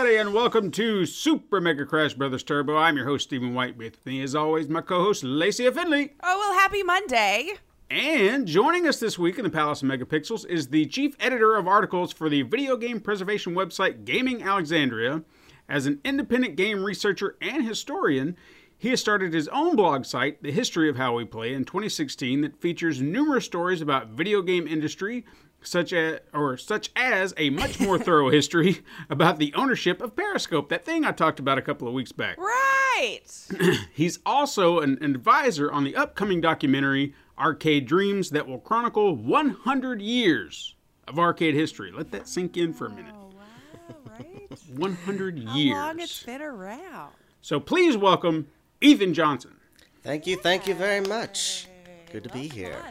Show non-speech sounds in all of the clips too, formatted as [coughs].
Everybody, and welcome to Super Mega Crash Brothers Turbo. I'm your host, Stephen White. With me, as always, my co host, Lacey Finley. Oh, well, happy Monday. And joining us this week in the Palace of Megapixels is the chief editor of articles for the video game preservation website Gaming Alexandria. As an independent game researcher and historian, he has started his own blog site, The History of How We Play, in 2016 that features numerous stories about video game industry, such as or such as a much more [laughs] thorough history about the ownership of Periscope, that thing I talked about a couple of weeks back. Right. [clears throat] He's also an, an advisor on the upcoming documentary Arcade Dreams that will chronicle 100 years of arcade history. Let that sink in for a minute. Oh, wow, right? 100 How years. long it's been around. So please welcome Ethan Johnson. Thank you, thank you very much. Good to be here.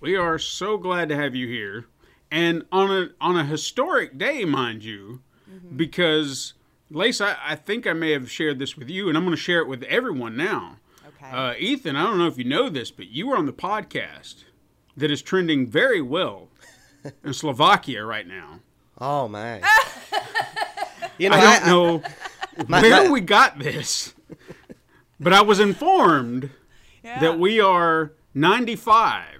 Come on in. We are so glad to have you here, and on a on a historic day, mind you, because Lace, I, I think I may have shared this with you, and I'm going to share it with everyone now. Okay. Uh, Ethan, I don't know if you know this, but you were on the podcast that is trending very well [laughs] in Slovakia right now. Oh my. [laughs] you know, I don't know [laughs] my- where my- we got this, but I was informed yeah. that we are 95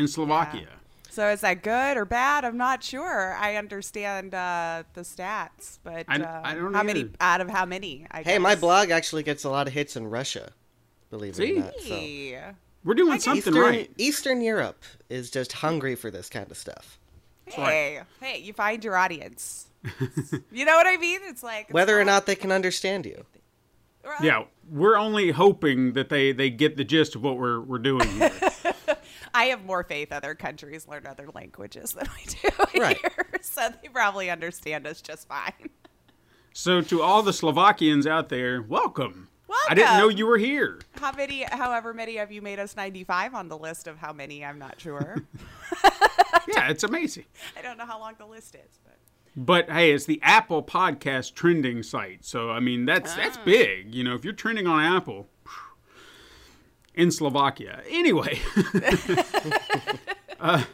in Slovakia. So is that good or bad? I'm not sure. I understand uh, the stats, but I- uh, I don't how many out of how many? I Hey, my blog actually gets a lot of hits in Russia. Believe See? it or not. So. We're doing something Eastern, right. Eastern Europe is just hungry for this kind of stuff. Hey, hey, you find your audience. [laughs] you know what I mean? It's like it's Whether or not- not they can understand you. Right. Yeah, we're only hoping that they, they get the gist of what we're, we're doing here. [laughs] I have more faith other countries learn other languages than we do [laughs] Right. here, so they probably understand us just fine. so, to all the Slovakians out there, welcome. I didn't know you were here. How many, however many of you made us 95 on the list of how many, I'm not sure. [laughs] Yeah, it's amazing. [laughs] I don't know how long the list is, but But hey, it's the Apple Podcast trending site. So, I mean, that's that's Ah. big. You know, if you're trending on Apple in Slovakia. Anyway. [laughs] uh,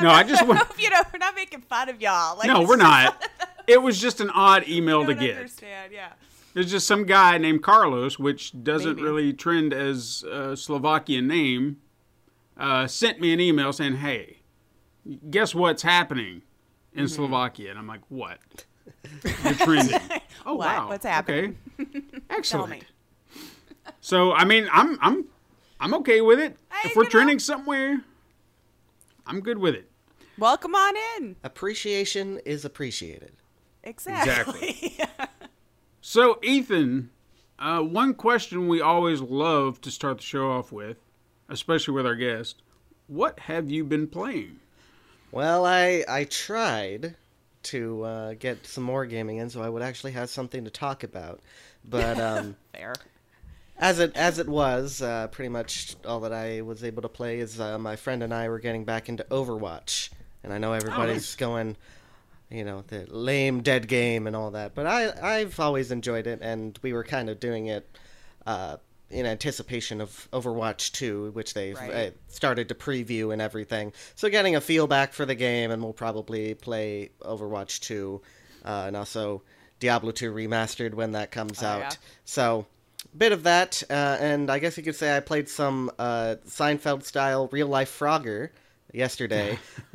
no, I just want. you know, we're not making fun of y'all. Like, No, we're not. [laughs] It was just an odd email to get. understand, yeah. There's just some guy named Carlos, which doesn't Maybe. really trend as a Slovakian name, uh, sent me an email saying, "Hey, guess what's happening in Mm-hmm. Slovakia?" And I'm like, "What? You're trending? [laughs] oh What? wow, What's happening? Okay, excellent. me. So I mean, I'm I'm I'm okay with it. Hey, if we're you know. trending somewhere, I'm good with it. Welcome on in. Appreciation is appreciated. Exactly. So, Ethan, uh, one question we always love to start the show off with, especially with our guest, what have you been playing? Well, I I tried to uh, get some more gaming in, so I would actually have something to talk about. But [laughs] um, Fair. As it as it was, uh, pretty much all that I was able to play is uh, my friend and I were getting back into Overwatch, and I know everybody's going, you know, the lame dead game and all that, but I I've always enjoyed it, and we were kind of doing it. Uh, in anticipation of Overwatch 2, which they've Right. uh, started to preview and everything. So getting a feel back for the game, and we'll probably play Overwatch 2, uh, and also Diablo 2 Remastered when that comes Oh, out. yeah. So bit of that, uh, and I guess you could say I played some uh, Seinfeld style real life Frogger yesterday. [laughs]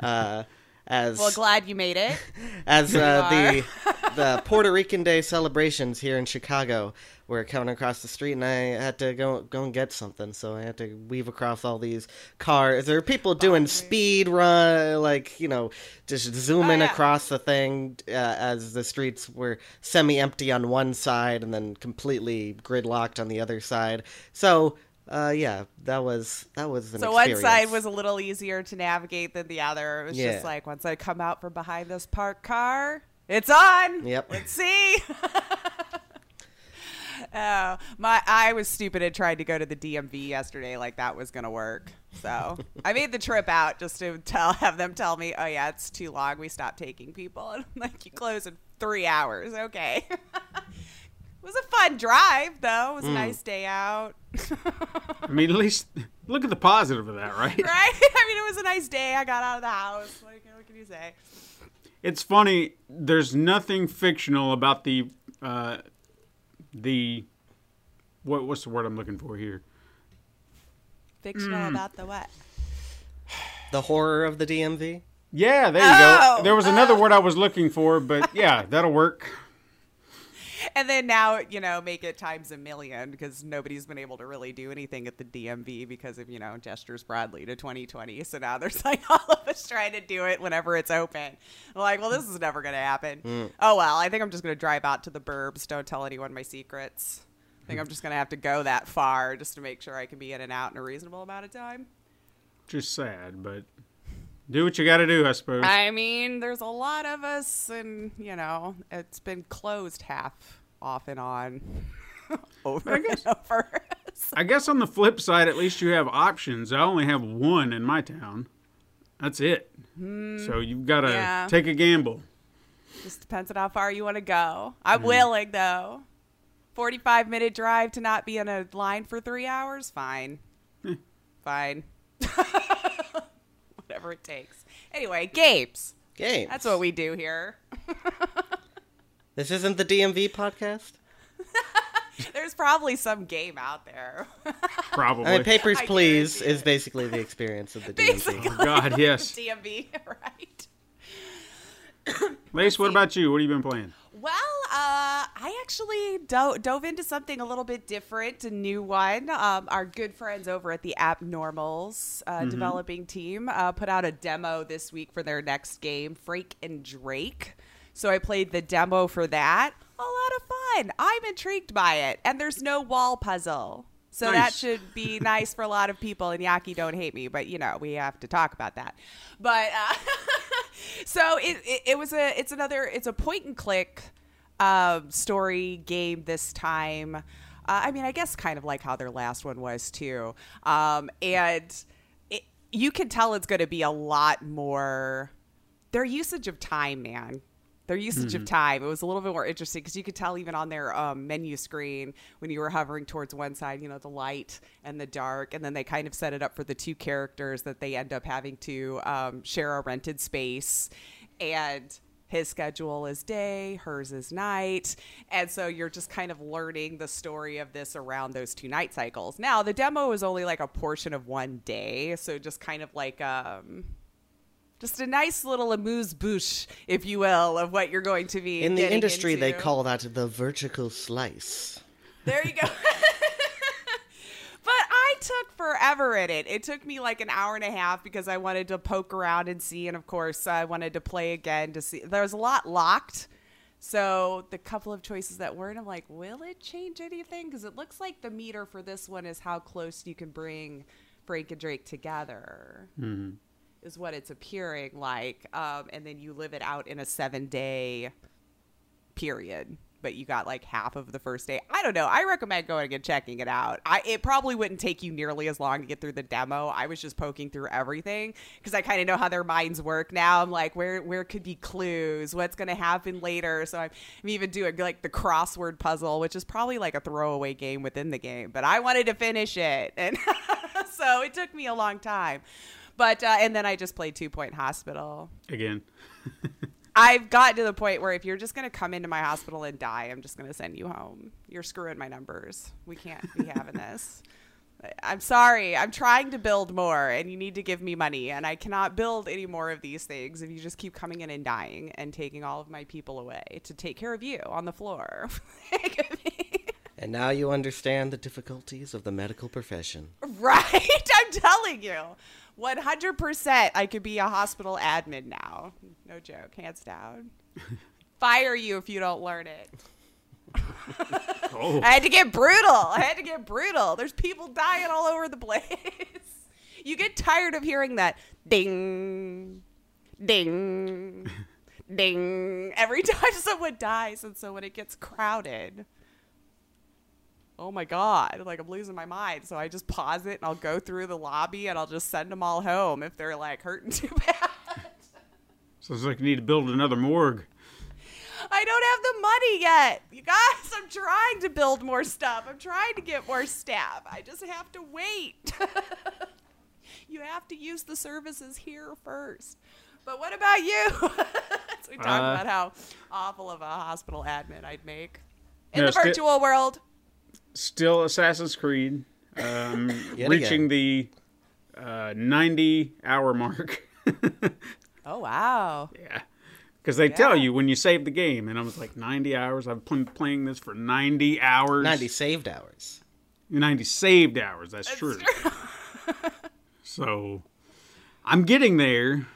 as Well, glad you made it. [laughs] as uh, the [laughs] the Puerto Rican Day celebrations here in Chicago. We're coming across the street, and I had to go go and get something, so I had to weave across all these cars. There are people doing speed run, like you know, just zooming Oh, yeah. across the thing uh, as the streets were semi-empty on one side and then completely gridlocked on the other side. So. Uh, yeah, that was that was an So one side was a little easier to navigate than the other. It was Yeah. just like once I come out from behind this parked car, it's on. Yep. Let's see. [laughs] oh, my I was stupid and tried to go to the DMV yesterday like that was gonna work. So I made the trip out just to tell have them tell me, oh yeah, it's too long. We stopped taking people. And [laughs] I'm like, you close in three hours. Okay. [laughs] It was a fun drive, though. It was a nice day out. I mean, at least look at the positive of that, [laughs] right? right? [laughs] I mean, it was a nice day. I got out of the house. Like, what can you say? It's funny. There's nothing fictional about the uh, the what what's the word I'm looking for here? Fictional Mm. about the what? the horror of the DMV. Yeah, there you Oh, go. There was another word I was looking for, but yeah, [laughs] that'll work. [laughs] And then now, you know, make it times a million because nobody's been able to really do anything at the DMV because of, you know, gestures broadly to 2020. So now there's [laughs] like all of us trying to do it whenever it's open. I'm like, well, this is never going to happen. Mm. Oh, well, I think I'm just going to drive out to the burbs. Don't tell anyone my secrets. I think I'm just going to have to go that far just to make sure I can be in and out in a reasonable amount of time. Just sad, but do what you got to do, I suppose. I mean, there's a lot of us, and you know, it's been closed half off and on [laughs] over and over. [laughs] I guess on the flip side, at least you have options. I only have one in my town. That's it. Hmm. So you've got to Yeah. take a gamble. Just depends on how far you want to go. I'm hmm. willing though. 45 minute drive to not be in a line for three hours? Fine. Eh. Fine. [laughs] Whatever it takes. Anyway, games. Games. That's what we do here. [laughs] This isn't the DMV podcast. There's probably some game out there. Probably. I mean, Papers, I Please is basically the experience of the Basically. DMV. God, [laughs] yes. DMV, right? Lace, what about you? What have you been playing? Well, uh, I actually do- dove into something a little bit different, a new one. Um, our good friends over at the Appnormals uh, developing team uh, put out a demo this week for their next game, Frank and Drake. So I played the demo for that. A lot of fun. I'm intrigued by it. And there's no wall puzzle. So that should be [laughs] nice for a lot of people. And Yaki, don't hate me, but you know we have to talk about that. But uh, [laughs] so it, it it was a it's another it's a point and click um, story game this time. Uh, I mean, I guess kind of like how their last one was too. Um, and it, you can tell it's going to be a lot more. Their usage of time, man. Their usage of time. It was a little bit more interesting because you could tell even on their um, menu screen when you were hovering towards one side, you know, the light and the dark, and then they kind of set it up for the two characters that they end up having to um, share a rented space, and his schedule is day, hers is night. And so you're just kind of learning the story of this around those two night cycles. Now, the demo is only like a portion of one day. So just kind of like, um, just a nice little amuse bouche, if you will, of what you're going to be In the industry, they call that the vertical slice. There you go. [laughs] took forever in it. It took me like an hour and a half because I wanted to poke around and see, and of course, I wanted to play again to see. There was a lot locked. So the couple of choices that weren't, I'm like, will it change anything? Because it looks like the meter for this one is how close you can bring Frank and Drake together. Is what it's appearing like, um, and then you live it out in a seven day period but you got like half of the first day. I don't know. I recommend going and checking it out. I, it probably wouldn't take you nearly as long to get through the demo. I was just poking through everything because i kind of know how their minds work now. I'm like where where could be clues? What's going to happen later? So I'm, I'm even doing like the crossword puzzle which is probably like a throwaway game within the game but i wanted to finish it. [laughs] And so it took me a long time. But uh, and then i just played two point hospital. Again. [laughs] I've gotten to the point where if you're just going to come into my hospital and die, I'm just going to send you home. You're screwing my numbers. We can't be having this. [laughs] I'm sorry. I'm trying to build more, and you need to give me money. And I cannot build any more of these things if you just keep coming in and dying and taking all of my people away to take care of you on the floor. [laughs] And now you understand the difficulties of the medical profession. right? [laughs] I'm telling you. 100% I could be a hospital admin now. No joke. Hands down. [laughs] Fire you if you don't learn it. [laughs] Oh, I had to get brutal. I had to get brutal. There's people dying all over the place. You get tired of hearing that ding, ding, ding every time someone dies. And so when it gets crowded, oh my God, like I'm losing my mind. So I just pause it and I'll go through the lobby and I'll just send them all home if they're like hurting too [laughs] bad. sounds like you need to build another morgue. I don't have the money yet. You guys, I'm trying to build more stuff. I'm trying to get more staff. I just have to wait. [laughs] you have to use the services here first. But what about you? [laughs] so we talked Uh, about how awful of a hospital admin I'd make in No, the virtual world. Still Assassin's Creed, um, [laughs] reaching again. the uh, 90 hour mark. [laughs] Oh wow. yeah. Because they tell you when you save the game, and I was like, 90 hours? I've been playing this for 90 hours. 90 saved hours. 90 saved hours. That's, true. [laughs] so I'm getting there.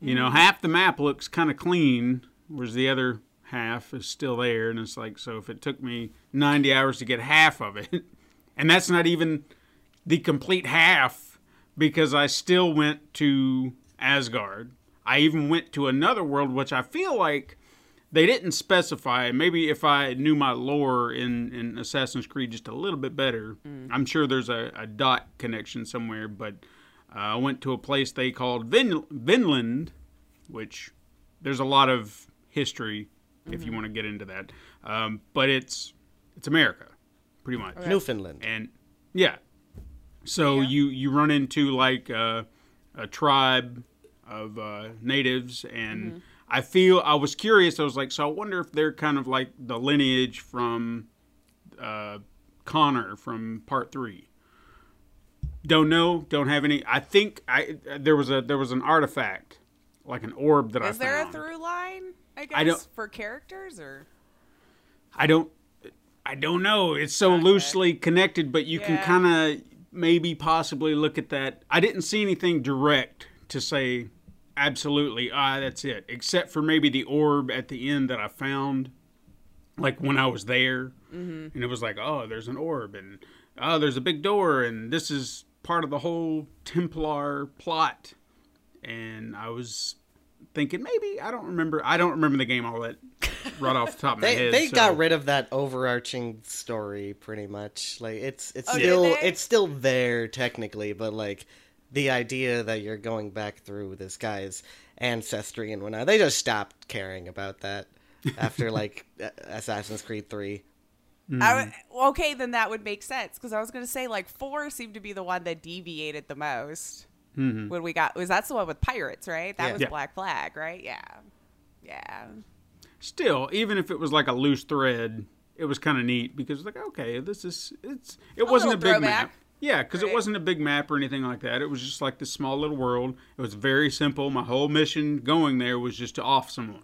You know, half the map looks kind of clean, whereas the other half is still there. And it's like, so if it took me 90 hours to get half of it, [laughs] and that's not even the complete half because I still went to Asgard. I even went to another world, which I feel like they didn't specify. Maybe if I knew my lore in, in Assassin's Creed just a little bit better, I'm sure there's a, a dot connection somewhere. But uh, I went to a place they called Vin- Vinland, which there's a lot of history if you want to get into that. Um, but it's it's America, pretty much. Newfoundland. and yeah. So you you run into like uh, a tribe of uh, natives and i feel i was curious i was like so i wonder if they're kind of like the lineage from uh, connor from part three. Don't know don't have any i think i there was a there was an artifact like an orb that i Is there a through line? I guess I don't- for characters or I don't I don't know. It's so loosely connected, but you can kind of maybe possibly look at that. I didn't see anything direct to say absolutely ah that's it, except for maybe the orb at the end that I found like when I was there. Mm-hmm. And it was like, "Oh, there's an orb and oh, there's a big door and this is part of the whole Templar plot." And I was thinking maybe I don't remember I don't remember the game all that [laughs] right off the top of my They, head. they so- got rid of that overarching story pretty much. Like it's it's Oh, still it's still there technically, but like the idea that you're going back through this guy's ancestry and whatnot, they just stopped caring about that after [laughs] like Assassin's Creed Three. Mm-hmm. I w- okay, then that would make sense because I was going to say like four seemed to be the one that deviated the most. Mm-hmm. When we got was that's the one with pirates, right? That Yeah. was Yeah. Black Flag, right? Yeah, yeah. still, even if it was like a loose thread, it was kind of neat because like, okay, this is it's it wasn't a big throwback. map. Yeah, because it wasn't a big map or anything like that. It was just like this small little world. It was very simple. My whole mission going there was just to off someone.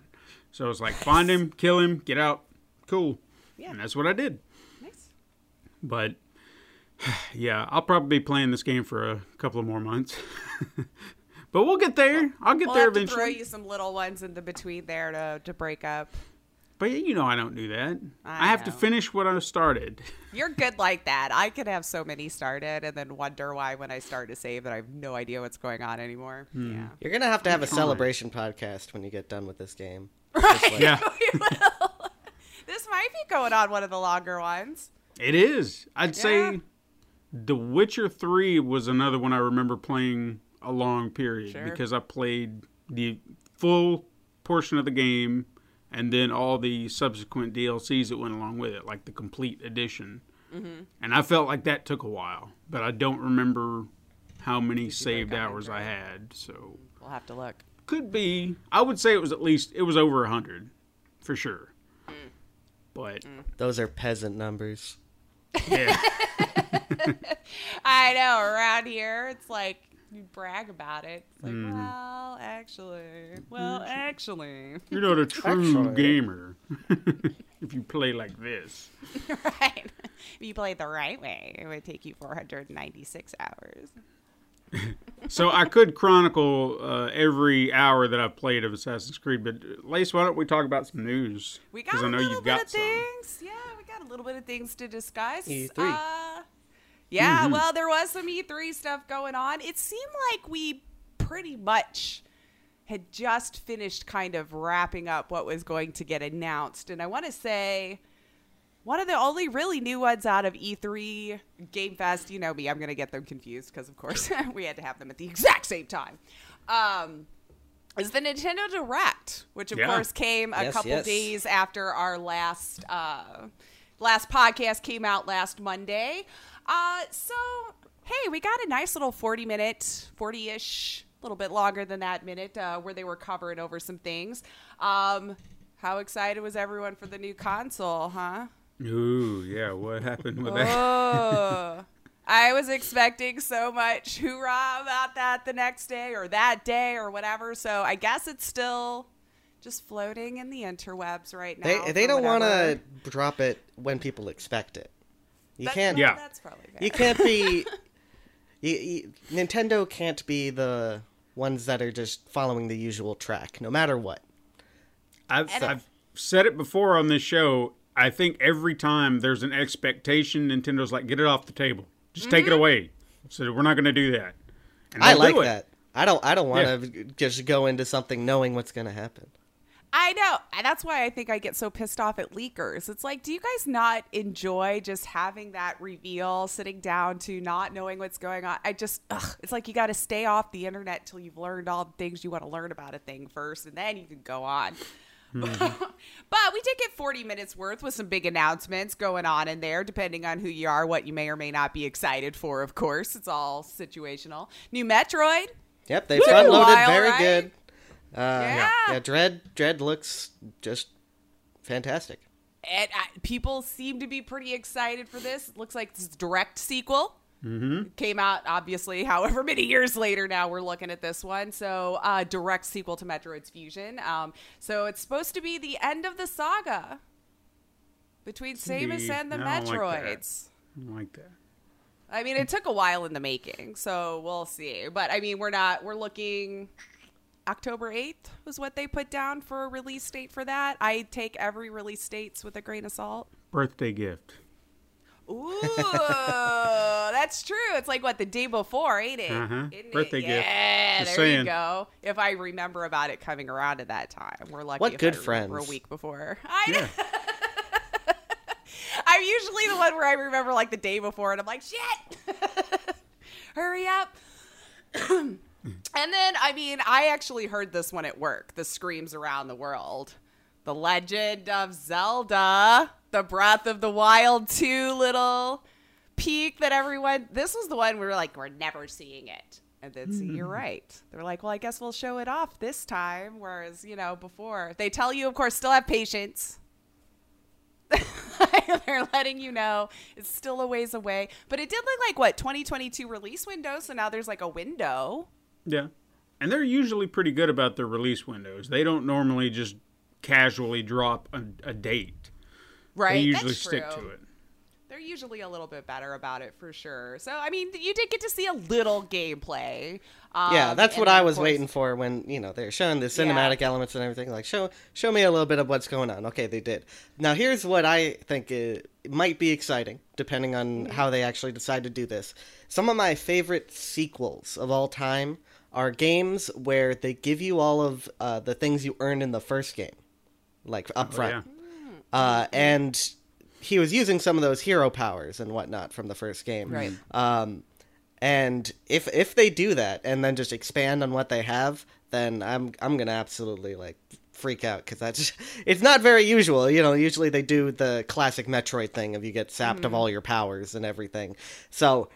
So it was like find him, kill him, get out. Cool. Yeah. And that's what I did. Nice. But [sighs] yeah, I'll probably be playing this game for a couple of more months. [laughs] but we'll get there. I'll get We'll there have to eventually. throw you some little ones in the between there to to break up. But you know I don't do that. I, I have to finish what I started. [laughs] You're good like that. I could have so many started and then wonder why when I start to save that I have no idea what's going on anymore. Hmm. Yeah. You're gonna have to have a trying. celebration podcast when you get done with this game. [laughs] Just like- Yeah. This might be going on one of the longer ones. It is. I'd Yeah. say The Witcher 3 was another one I remember playing a long period Sure. because I played the full portion of the game and then all the subsequent DLCs that went along with it, like the complete edition. Mm-hmm. And I felt like that took a while, but I don't remember how many saved hours I had. So We'll have to look. could be. I would say it was at least it was over a hundred for sure. Mm. But Those are peasant numbers. yeah. [laughs] [laughs] I know. Around here, it's like you brag about it. It's like, Mm-hmm. well, actually, well, actually, You're not a [laughs] true Actually. gamer [laughs] if you play like this. right. If you play the right way, it would take you 496 hours. So I could chronicle uh, every hour that I've played of Assassin's Creed, but uh, Lace, why don't we talk about some news? We got I a know little you've bit got of some. things. Yeah, we got a little bit of things to discuss. E3. Uh, yeah, Mm-hmm. well, there was some E3 stuff going on. It seemed like we pretty much had just finished kind of wrapping up what was going to get announced. And I want to say one of the only really new ones out of E3 Game Fest, you know me, I'm going to get them confused because, of course, [laughs] we had to have them at the exact same time. Um, is the Nintendo Direct, which of Yeah. course came a Yes, couple yes. days after our last uh, last podcast came out last Monday. Uh, so hey, we got a nice little forty minute, forty ish, a little bit longer than that minute, uh, where they were covering over some things. Um, how excited was everyone for the new console, huh? Ooh, yeah, what happened with that? Oh, I was expecting so much hoorah about that the next day or that day or whatever. So I guess it's still just floating in the interwebs right now. They they don't want to drop it when people expect it. You That- can't. Yeah. That's probably fair. You can't be. [laughs] you, you, Nintendo can't be the ones that are just following the usual track, no matter what. I've, And- I've said it before on this show. I think every time there's an expectation, Nintendo's like, get it off the table. Just take it Mm-hmm. away. So we're not going to do that. And I like do that. I don't. I don't want to just go into something knowing what's going to happen. I know. That's why I think I get so pissed off at leakers. It's like, do you guys not enjoy just having that reveal, sitting down to not knowing what's going on? I just, ugh, it's like you got to stay off the internet till you've learned all the things you want to learn about a thing first, and then you can go on. Hmm. [laughs] but we did get 40 minutes worth with some big announcements going on in there, depending on who you are, what you may or may not be excited for, of course. It's all situational. New Metroid. Yep, they've a front loaded while, very right? good. Uh, Yeah. yeah. Dread Dread looks just fantastic. and uh, people seem to be pretty excited for this. It looks like this direct sequel. Mm-hmm. Came out obviously, [laughs] however many years later. Now we're looking at this one, so uh, direct sequel to Metroid's Fusion. Um, so it's supposed to be the end of the saga between Samus and the I don't like that. Metroids. I like that. I mean, it took a while in the making, so we'll see. But I mean, we're not. We're looking. October 8th was what they put down for a release date for that. I take every release dates with a grain of salt. Birthday gift. Ooh, [laughs] that's true. It's like what the day before, ain't it? Uh-huh. Isn't it? Birthday gift. Yeah, Just there you go. If I remember about it coming around at that time, we're lucky. What if good I remember friends. A week before, [laughs] I. Yeah. [laughs] I'm usually the one where I remember like the day before, and I'm like, shit, hurry up. [clears throat] and then, I mean, I actually heard this one at work. The screams around the world. The Legend of Zelda, the Breath of the Wild 2 little peek that everyone. This was the one we were like, we're never seeing it. And then, see, you're mm-hmm. right. They're like, well, I guess we'll show it off this time. Whereas, you know, before they tell you, of course, still have patience. [laughs] They're letting you know it's still a ways away. But it did look like what 2022 release window. So now there's like a window. Yeah. And they're usually pretty good about their release windows. They don't normally just casually drop a, a date. Right. They usually That's stick true. to it. They're usually a little bit better about it for sure. So I mean, you did get to see a little gameplay. Um, yeah, that's what I was course- waiting for when you know they're showing the cinematic elements and everything. Like, show show me a little bit of what's going on. Okay, they did. Now here's what I think it might be exciting, depending on how they actually decide to do this. Some of my favorite sequels of all time are games where they give you all of uh, the things you earned in the first game, like up Oh, front. yeah. Uh, and he was using some of those hero powers and whatnot from the first game. Right. Um, and if if they do that and then just expand on what they have, then I'm I'm gonna absolutely like freak out because that's [laughs] it's not very usual. You know, usually they do the classic Metroid thing of you get sapped of all your powers and everything. So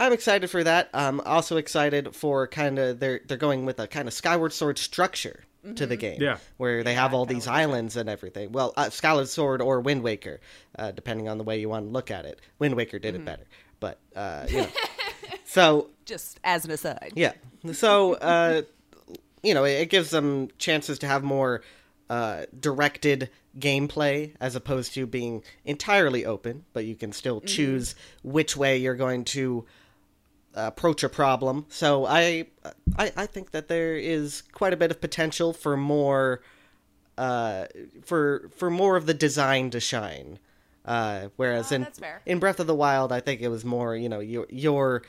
I'm excited for that. I'm also excited for kind of they're they're going with a kind of Skyward Sword structure to the game. Yeah. Where they have all these islands and everything. Well, uh, Skyward Sword or Wind Waker, uh, depending on the way you want to look at it. Wind Waker did it better. but uh, you know. [laughs] so Just as an aside. yeah. So, uh, you know, it, it gives them chances to have more uh, directed gameplay as opposed to being entirely open, but you can still choose which way you're going to approach a problem. So I, I, I think that there is quite a bit of potential for more, uh, for for more of the design to shine. Uh, whereas Oh, in in Breath of the Wild, I think it was more, you know, your your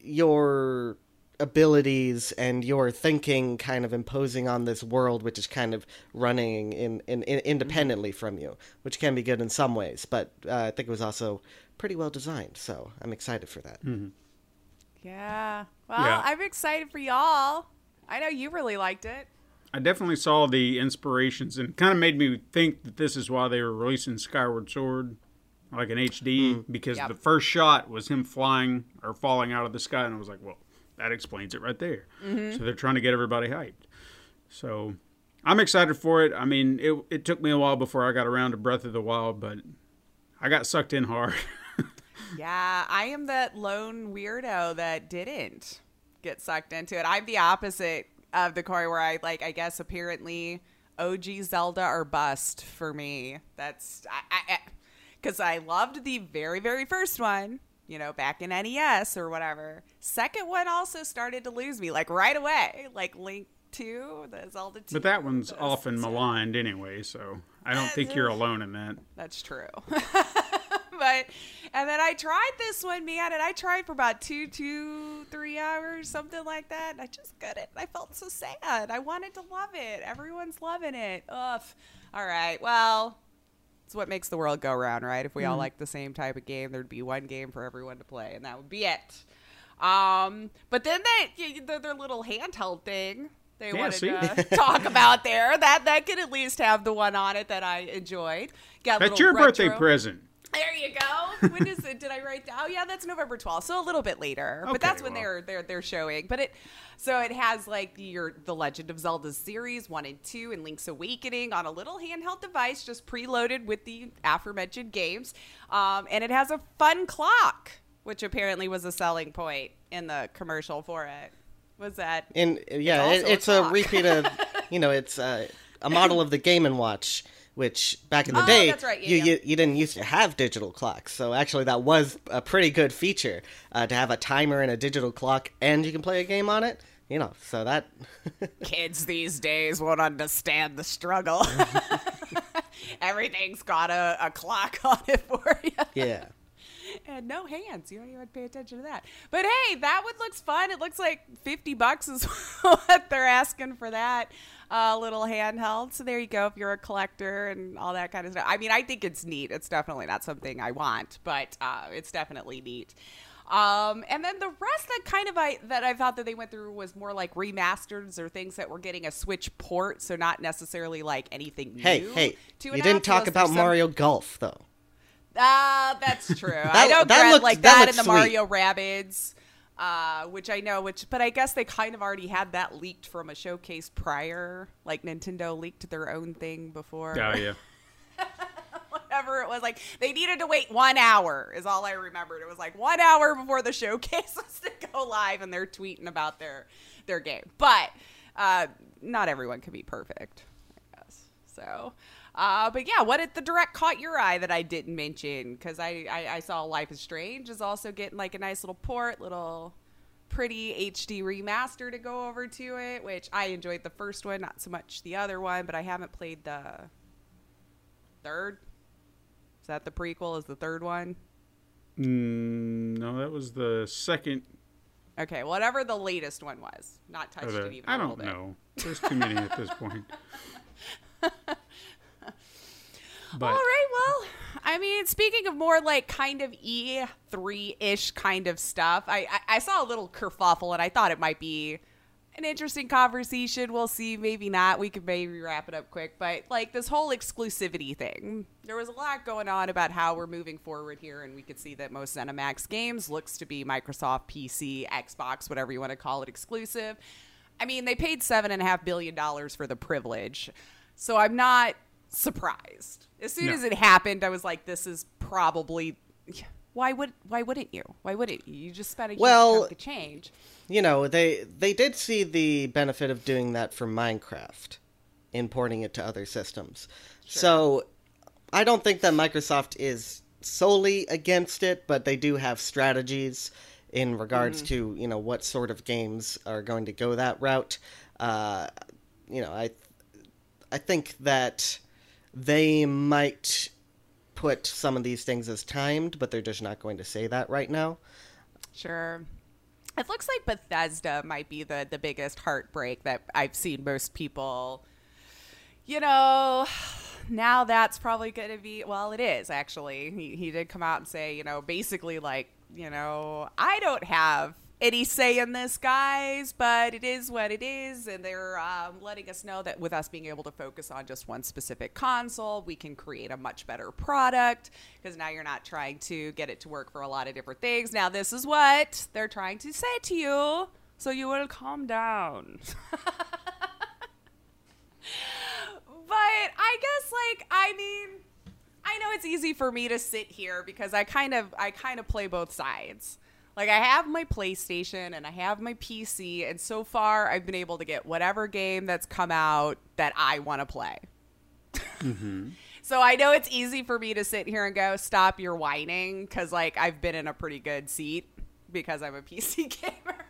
your abilities and your thinking kind of imposing on this world which is kind of running in, in, in independently from you which can be good in some ways but uh, i think it was also pretty well designed so i'm excited for that Yeah. Well, Yeah. I'm excited for y'all. I know you really liked it. I definitely saw the inspirations and kind of made me think that this is why they were releasing Skyward Sword like an HD because Yep. the first shot was him flying or falling out of the sky and I was like, well, that explains it right there. Mm-hmm. So they're trying to get everybody hyped. So I'm excited for it. I mean, it it took me a while before I got around to Breath of the Wild, but I got sucked in hard. [laughs] Yeah, I am that lone weirdo that didn't get sucked into it. I'm the opposite of the Corey, where I like. I guess apparently OG Zelda or bust for me. That's I because I, loved the very very first one. You know, back in NES or whatever. Second one also started to lose me like right away, like Link Two, the Zelda Two. but that one's often maligned anyway, so I don't think you're alone in that. That's true. [laughs] but and then I tried this one, man, and I tried for about two, two, three hours, something like that. And I just couldn't. I felt so sad. I wanted to love it. Everyone's loving it. Ugh. All right. Well, it's what makes the world go round, right? If we all like the same type of game, there'd be one game for everyone to play, and that would be it. Um, but then they, their, their little handheld thing they Yeah, wanted see? to [laughs] talk about there that that could at least have the one on it that I enjoyed. Got That's your birthday present. There you go. When is it? Did I write down? Oh yeah, that's November 12th, so a little bit later. but that's when well. they're they're they're showing. But it so it has like your the Legend of Zelda series one and two and Link's Awakening on a little handheld device, just preloaded with the aforementioned games, um, and it has a fun clock, which apparently was a selling point in the commercial for it. Was that? and yeah It's it, also a it's a, repeat of [laughs] you know it's uh, a model of the game and watch which back in the Oh, day right, yeah, you, yeah. you you didn't used to have digital clocks so actually that was a pretty good feature uh, to have a timer and a digital clock and you can play a game on it you know so that [laughs] kids these days won't understand the struggle. [laughs] Everything's got a, a clock [laughs] on it for you. yeah And no hands. You don't even pay attention to that. But hey, that one looks fun. It looks like 50 bucks is what they're asking for that uh, little handheld. So there you go if you're a collector and all that kind of stuff. I mean, I think it's neat. It's definitely not something I want, but uh, it's definitely neat. Um, and then the rest that kind of I that I thought that they went through was more like remasters or things that were getting a Switch port, so not necessarily like anything new. hey hey you didn't talk about some- Mario Golf though Ah, that's true. [laughs] I know that looked- like that that, in the sweet. Mario Rabbids, uh, which I know, which but I guess they kind of already had that leaked from a showcase prior. Like Nintendo leaked their own thing before. Oh yeah. [laughs] Whatever it was, like they needed to wait one hour is all I remembered. It was like one hour before the [laughs] showcase was to go live, and they're tweeting about their their game. But uh, not everyone can be perfect, I guess. So. Uh, but yeah, what did the direct caught your eye that I didn't mention? Because I, I, I saw Life is Strange is also getting like a nice little port, little pretty HD remaster to go over to it, which I enjoyed the first one, not so much the other one, but I haven't played the third. Is that the prequel? Is the third one? Mm, no, that was the second. Okay, whatever the latest one was. Not touched the, it even I don't bit. know. There's too many at this point. [laughs] But All right, well, I mean, speaking of more like kind of E3 ish kind of stuff, I, I I saw a little kerfuffle and I thought it might be an interesting conversation. We'll see, maybe not. We could maybe wrap it up quick, but like this whole exclusivity thing, there was a lot going on about how we're moving forward here, and we could see that most ZeniMax games looks to be Microsoft, PC, Xbox, whatever you want to call it, exclusive. I mean, they paid seven and a half billion dollars for the privilege, so I'm not surprised. As soon No. as it happened, I was like, this is probably why would why wouldn't you? Why wouldn't you? You just spent a huge Well- chunk of change. you know they they did see the benefit of doing that for Minecraft, importing it to other systems. So I don't think that Microsoft is solely against it, but they do have strategies in regards to you know what sort of games are going to go that route. Uh, you know, I I think that they might put some of these things as timed, but they're just not going to say that right now. Sure. It looks like Bethesda might be the the biggest heartbreak that I've seen most people. You know, now that's probably going to be well, it is actually. He he did come out and say, you know, basically like, you know, I don't have any say in this, guys, but it is what it is, and they're um, letting us know that with us being able to focus on just one specific console, we can create a much better product because now you're not trying to get it to work for a lot of different things. Now, this is what they're trying to say to you, so you will calm down. [laughs] but I guess, like, I mean. I know it's easy for me to sit here because I kind of I kind of play both sides. Like I have my PlayStation and I have my PC and so far I've been able to get whatever game that's come out that I want to play. Mm-hmm. [laughs] so I know it's easy for me to sit here and go stop your whining cuz like I've been in a pretty good seat because I'm a [laughs] PC gamer.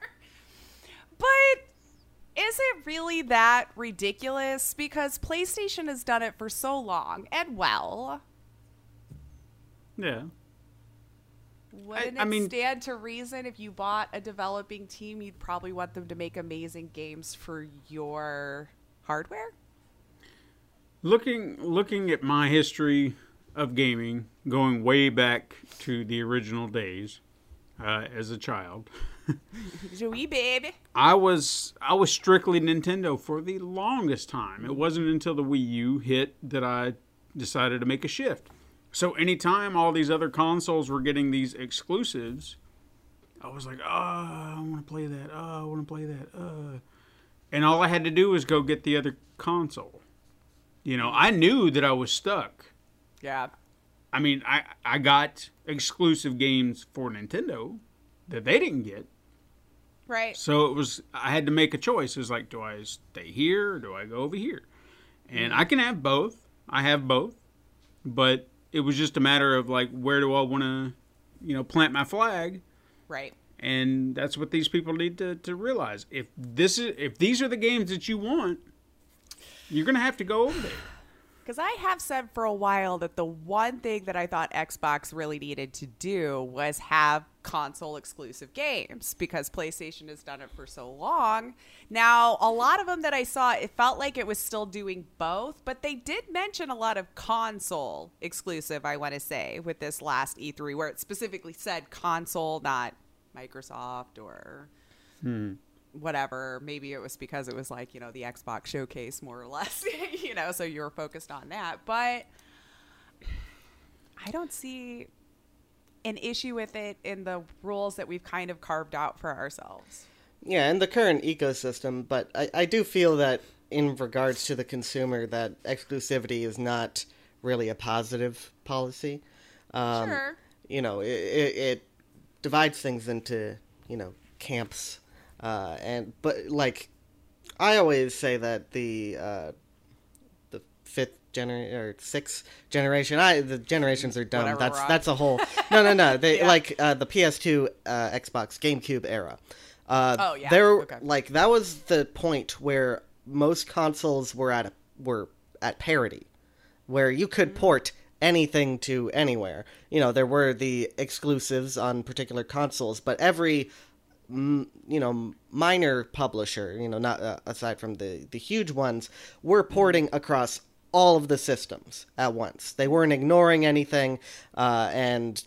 but is it really that ridiculous because PlayStation has done it for so long and well? Yeah. Wouldn't I it mean- stand to reason if you bought a developing team, you'd probably want them to make amazing games for your hardware? Looking looking at my history of gaming, going way back to the original days uh, as a child, [laughs] Joey baby. I was I was strictly Nintendo for the longest time. It wasn't until the Wii U hit that I decided to make a shift. So anytime all these other consoles were getting these exclusives, I was like, "Oh, I want to play that. Oh, I want to play that." Uh. And all I had to do was go get the other console. You know, I knew that I was stuck. Yeah. I mean, I I got exclusive games for Nintendo that they didn't get. Right. So it was I had to make a choice. It was like, do I stay here or do I go over here? And mm-hmm. I can have both. I have both. But it was just a matter of like where do I want to, you know, plant my flag? Right. And that's what these people need to, to realize. If this is if these are the games that you want, you're gonna have to go over there. Because I have said for a while that the one thing that I thought Xbox really needed to do was have console exclusive games because PlayStation has done it for so long. Now, a lot of them that I saw, it felt like it was still doing both, but they did mention a lot of console exclusive, I want to say, with this last E3, where it specifically said console, not Microsoft or hmm. Whatever. Maybe it was because it was like, you know, the Xbox showcase more or less, [laughs] you know, so you were focused on that. But I don't see an issue with it in the rules that we've kind of carved out for ourselves. Yeah, in the current ecosystem, but I, I do feel that in regards to the consumer, that exclusivity is not really a positive policy. Um, Sure. You know, it, it, it divides things into you know camps, uh, and but like I always say that the uh, the fifth generation or sixth generation, I the generations are dumb. Whatever, that's Rob. that's a whole no no no. [laughs] They Yeah. like uh, the PS2, uh, Xbox, GameCube era. Uh, Oh, yeah. There, Okay. like that was the point where most consoles were at a, were at parity, where you could port anything to anywhere. You know, there were the exclusives on particular consoles, but every you know minor publisher, you know, not uh, aside from the the huge ones, were porting across all of the systems at once. They weren't ignoring anything, uh, and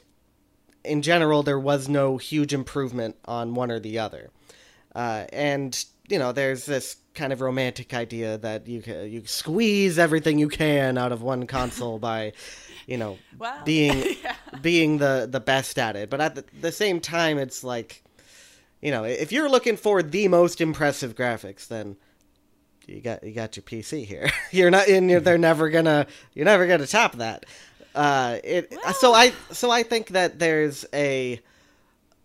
in general, there was no huge improvement on one or the other. Uh, and you know, there's this kind of romantic idea that you can, you squeeze everything you can out of one console by, you know, [laughs] Well, being [laughs] being the the best at it. But at the, the same time, it's like, you know, if you're looking for the most impressive graphics, then you got you got your PC here. [laughs] you're not in. You're, they're never gonna. You're never gonna top that. Uh, it so I so I think that there's a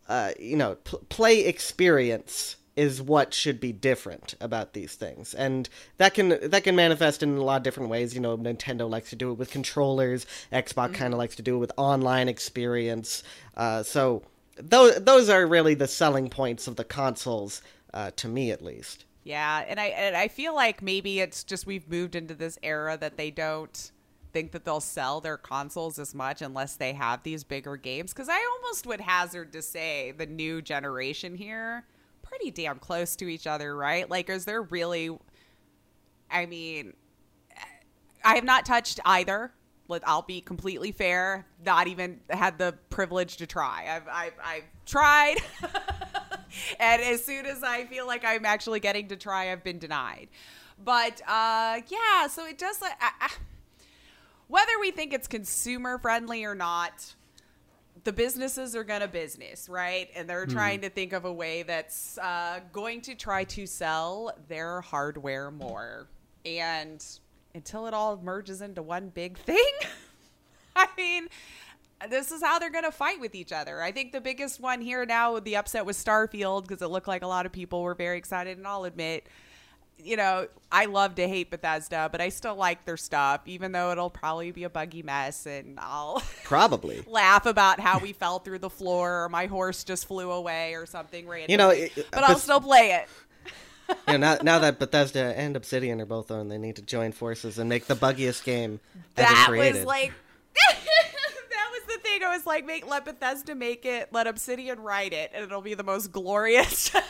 uh, you know pl- play experience is what should be different about these things and that can that can manifest in a lot of different ways you know nintendo likes to do it with controllers xbox kind of likes to do it with online experience uh, so those those are really the selling points of the consoles uh, to me at least Yeah, and I and I feel like maybe it's just we've moved into this era that they don't think that they'll sell their consoles as much unless they have these bigger games because I almost would hazard to say the new generation here pretty damn close to each other, right? Like is there really I mean I have not touched either. Let- I'll be completely fair. Not even had the privilege to try. I've I've, I've tried, [laughs] and as soon as I feel like I'm actually getting to try, I've been denied. But uh, yeah, so it does. I, I, whether we think it's consumer friendly or not, the businesses are going to business, right? And they're trying to think of a way that's uh, going to try to sell their hardware more. And until it all merges into one big thing, [laughs] I mean, this is how they're going to fight with each other. I think the biggest one here now with the upset was Starfield because it looked like a lot of people were very excited. And I'll admit, you know, I love to hate Bethesda, but I still like their stuff, even though it'll probably be a buggy mess and I'll probably [laughs] laugh about how we fell through the floor or my horse just flew away or something random. You know, it- but I'll still play it. You know, now, now that Bethesda and Obsidian are both on, they need to join forces and make the buggiest game ever That created. was like [laughs] that was the thing. I was like, make let Bethesda make it, let Obsidian write it, and it'll be the most glorious [laughs]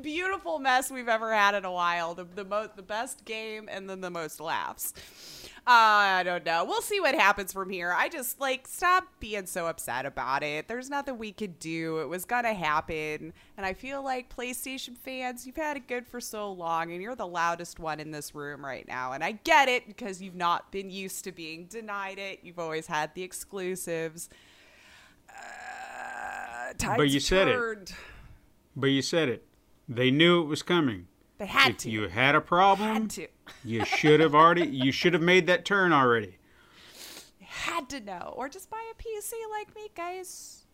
beautiful mess we've ever had in a while. The the most the best game and then the most laughs. Uh, I don't know. We'll see what happens from here. I just like stop being so upset about it. There's nothing we could do. It was gonna happen, and I feel like PlayStation fans, you've had it good for so long, and you're the loudest one in this room right now. And I get it because you've not been used to being denied it. You've always had the exclusives. Uh, tides you said it. But you said it. They knew it was coming. They had if to. you had a problem, had to. You should have already. You should have made that turn already. had to know, or just buy a PC like me, guys.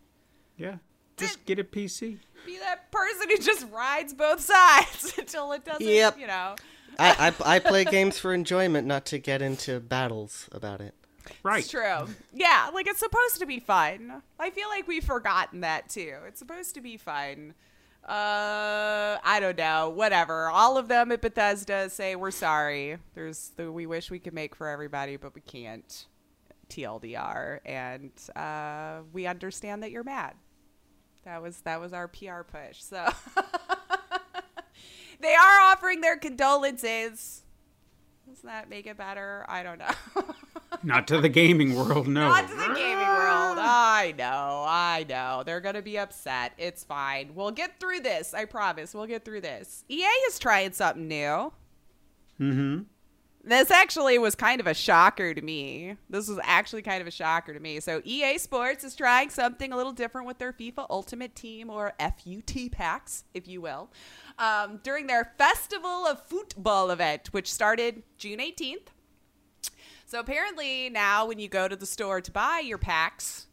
Yeah. Just get a PC. Be that person who just rides both sides [laughs] until it doesn't, Yep. you know. I, I I play games for enjoyment, not to get into battles about it. Right. It's true. Yeah, like it's supposed to be fun. I feel like we've forgotten that too. It's supposed to be fun. Uh, I don't know. Whatever. All of them at Bethesda say we're sorry. There's the we wish we could make for everybody, but we can't. TLDR, and uh, we understand that you're mad. That was that was our PR push. So [laughs] they are offering their condolences. Does that make it better? I don't know. [laughs] Not to the gaming world, no. Not to the gaming world. I know, I know. They're gonna be upset. It's fine. We'll get through this. I promise. We'll get through this. EA is trying something new. Mm-hmm. This actually was kind of a shocker to me. This was actually kind of a shocker to me. So EA Sports is trying something a little different with their FIFA Ultimate Team or FUT packs, if you will, um, during their Festival of Football event, which started June 18th. So apparently now when you go to the store to buy your packs,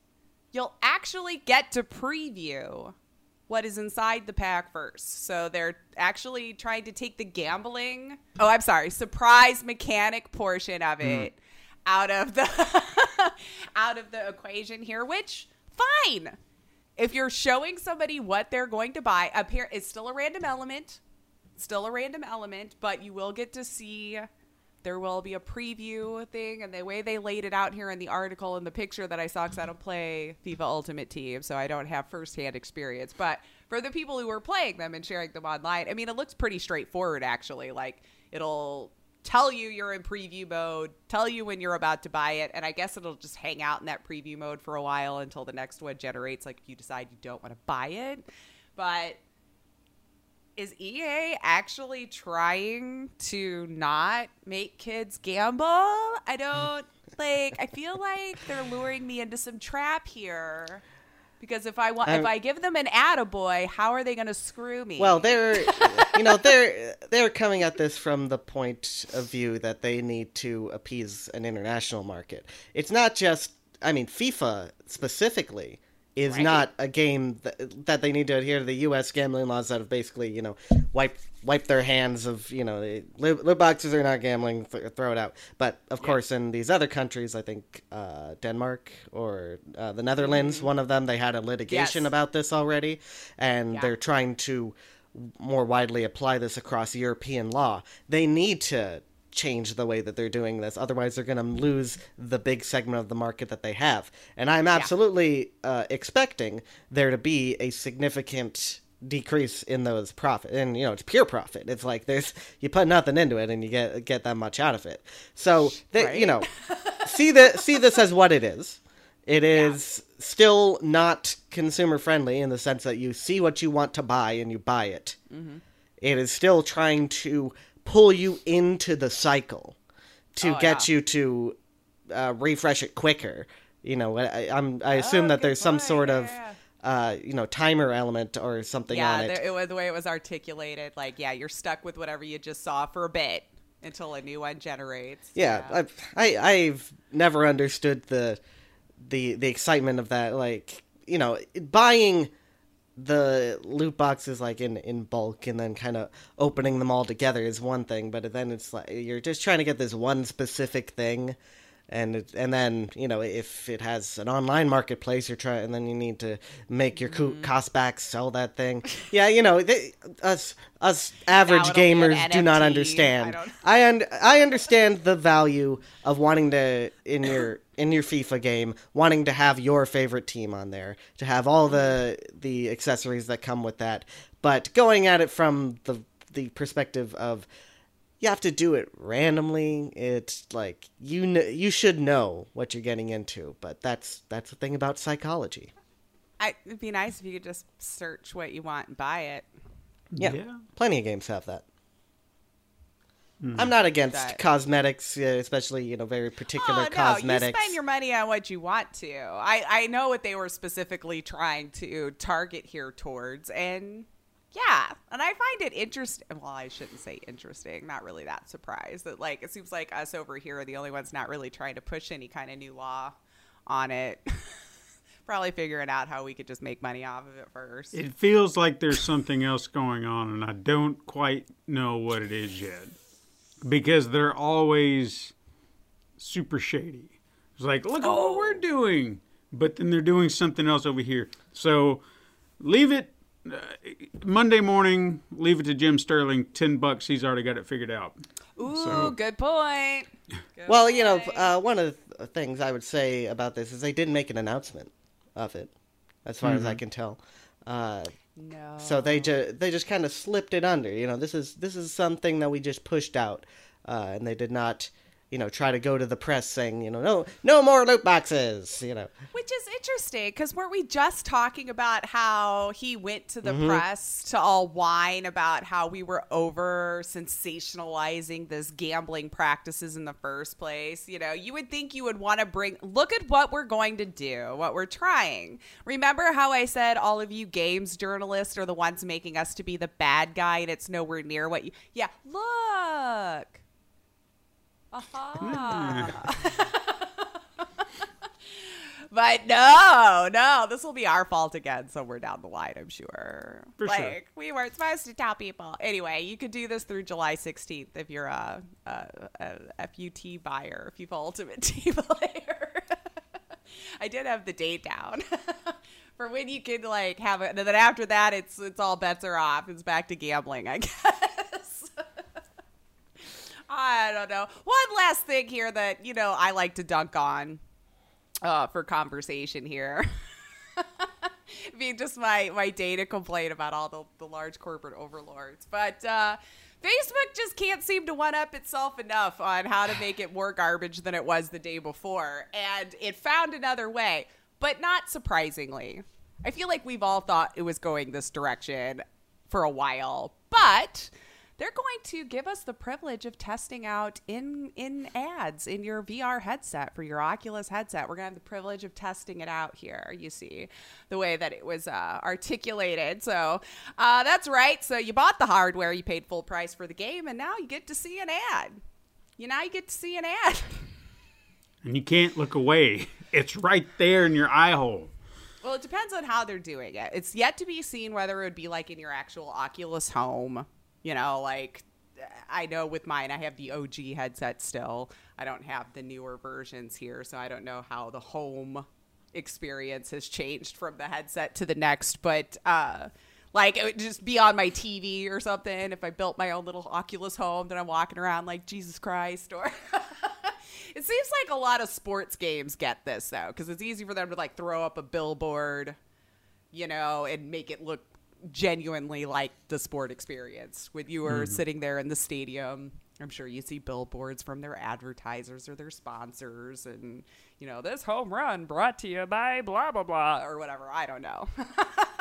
you'll actually get to preview what is inside the pack first. So they're actually trying to take the gambling, oh, I'm sorry, surprise mechanic portion of mm-hmm. it out of the [laughs] out of the equation here, which fine. If you're showing somebody what they're going to buy, up here it's still a random element. Still a random element, but you will get to see there will be a preview thing and the way they laid it out here in the article and the picture that i saw because i don't play fifa ultimate team so i don't have firsthand experience. But for the people who are playing them and sharing them online i mean it looks pretty straightforward actually. Like it'll tell you you're in preview mode tell you when you're about to buy it and i guess it'll just hang out in that preview mode for a while until the next one generates like if you decide you don't want to buy it. But is EA actually trying to not make kids gamble? I don't like I feel like they're luring me into some trap here Because if I want, if Um, I give them an attaboy, how are they going to screw me? Well, they're you know they're they're coming at this from the point of view that they need to appease an international market. It's not just I mean FIFA specifically is Right. not a game that, that they need to adhere to the U.S. gambling laws that have basically you know wipe wipe their hands of you know the loot boxes are not gambling th- throw it out. But of course in these other countries, I think uh, Denmark or uh, the Netherlands, one of them, they had a litigation Yes. about this already, and Yeah. they're trying to more widely apply this across European law. They need to change the way that they're doing this. Otherwise, they're going to lose the big segment of the market that they have. And I'm absolutely uh, expecting there to be a significant decrease in those profit and you know it's pure profit it's like there's you put nothing into it and you get get that much out of it so they, you know [laughs] see the see this as what it is it is still not consumer friendly in the sense that you see what you want to buy and you buy it. Mm-hmm. It is still trying to pull you into the cycle to Oh, get yeah. you to uh, refresh it quicker. You know, I, I'm I assume Oh, that there's some sort Yeah, of yeah, uh, you know timer element or something yeah, on it. the, it was the way it was articulated. Like, yeah, you're stuck with whatever you just saw for a bit until a new one generates. yeah, I, I I've never understood the the the excitement of that. Like you know, buying the loot boxes like in in bulk and then kind of opening them all together is one thing, but then it's like you're just trying to get this one specific thing. And it, and then you know if it has an online marketplace, you're trying, and then you need to make your co- mm-hmm. cost back, sell that thing. [laughs] Yeah, you know, they, us us average it'll be an gamers do not NFT. I understand. I und- I understand the value of wanting to in [coughs] your in your FIFA game, wanting to have your favorite team on there, to have all the the accessories that come with that. But going at it from the the perspective of you have to do it randomly. It's like you kn- you should know what you're getting into, but that's that's the thing about psychology. I, it'd be nice if you could just search what you want and buy it. Yeah, Yeah. plenty of games have that. I'm not against That- cosmetics, uh, especially you know very particular oh, no, cosmetics. you spend your money on what you want to. I, I know what they were specifically trying to target here towards, and yeah, and I find it interesting. Well, I shouldn't say interesting. Not really that surprised that like it seems like us over here are the only ones not really trying to push any kind of new law on it. [laughs] Probably figuring out how we could just make money off of it first. It feels like there's something else going on, and I don't quite know what it is yet. Because they're always super shady. It's like, look at what we're doing, but then they're doing something else over here. So leave it uh, Monday morning. Leave it to Jim Sterling. Ten bucks. He's already got it figured out. Ooh, So- good point. Good Well, you know, uh, one of the things I would say about this is they didn't make an announcement of it, as far as I can tell. Uh, no. so they just they just kind of slipped it under. You know, this is this is something that we just pushed out, uh, and they did not, you know, try to go to the press saying, you know, no no more loot boxes. You know, Which is interesting because weren't we just talking about how he went to the Mm-hmm. press to all whine about how we were over sensationalizing this gambling practices in the first place? You know, you would think you would want to bring, look at what we're going to do, what we're trying. Remember how I said all of you games journalists are the ones making us to be the bad guy and it's nowhere near what you, yeah, look. Aha. [laughs] But no, no, this will be our fault again somewhere down the line, I'm sure. For like, sure. we weren't supposed to tell people. Anyway, you could do this through July 16th if you're a, a, a FUT buyer, FIFA Ultimate [laughs] Team player. I did have the date down [laughs] for when you could like have it. And then after that, it's it's all bets are off. It's back to gambling, I guess. I don't know. One last thing here that you know I like to dunk on uh, for conversation here. [laughs] I mean, just my my data complaint about all the, the large corporate overlords, but uh, Facebook just can't seem to one up itself enough on how to make it more garbage than it was the day before, and it found another way, but not surprisingly. I feel like we've all thought it was going this direction for a while, but they're going to give us the privilege of testing out in in ads in your VR headset for your Oculus headset. We're gonna have the privilege of testing it out here. You see the way that it was uh, articulated. So uh, that's right. So you bought the hardware, you paid full price for the game, and now you get to see an ad. You now you get to see an ad. [laughs] And you can't look away. It's right there in your eye hole. Well, it depends on how they're doing it. It's yet to be seen whether it would be like in your actual Oculus home. You know, like I know with mine, I have the OG headset still. I don't have the newer versions here, so I don't know how the home experience has changed from the headset to the next. But uh, like it would just be on my TV or something. If I built my own little Oculus home, then I'm walking around like Jesus Christ or. [laughs] It seems like a lot of sports games get this though, because it's easy for them to like throw up a billboard, you know, and make it look genuinely like the sport experience. when you are mm-hmm. sitting there in the stadium, I'm sure you see billboards from their advertisers or their sponsors, and you know, this home run brought to you by blah blah blah or whatever. I don't know. [laughs]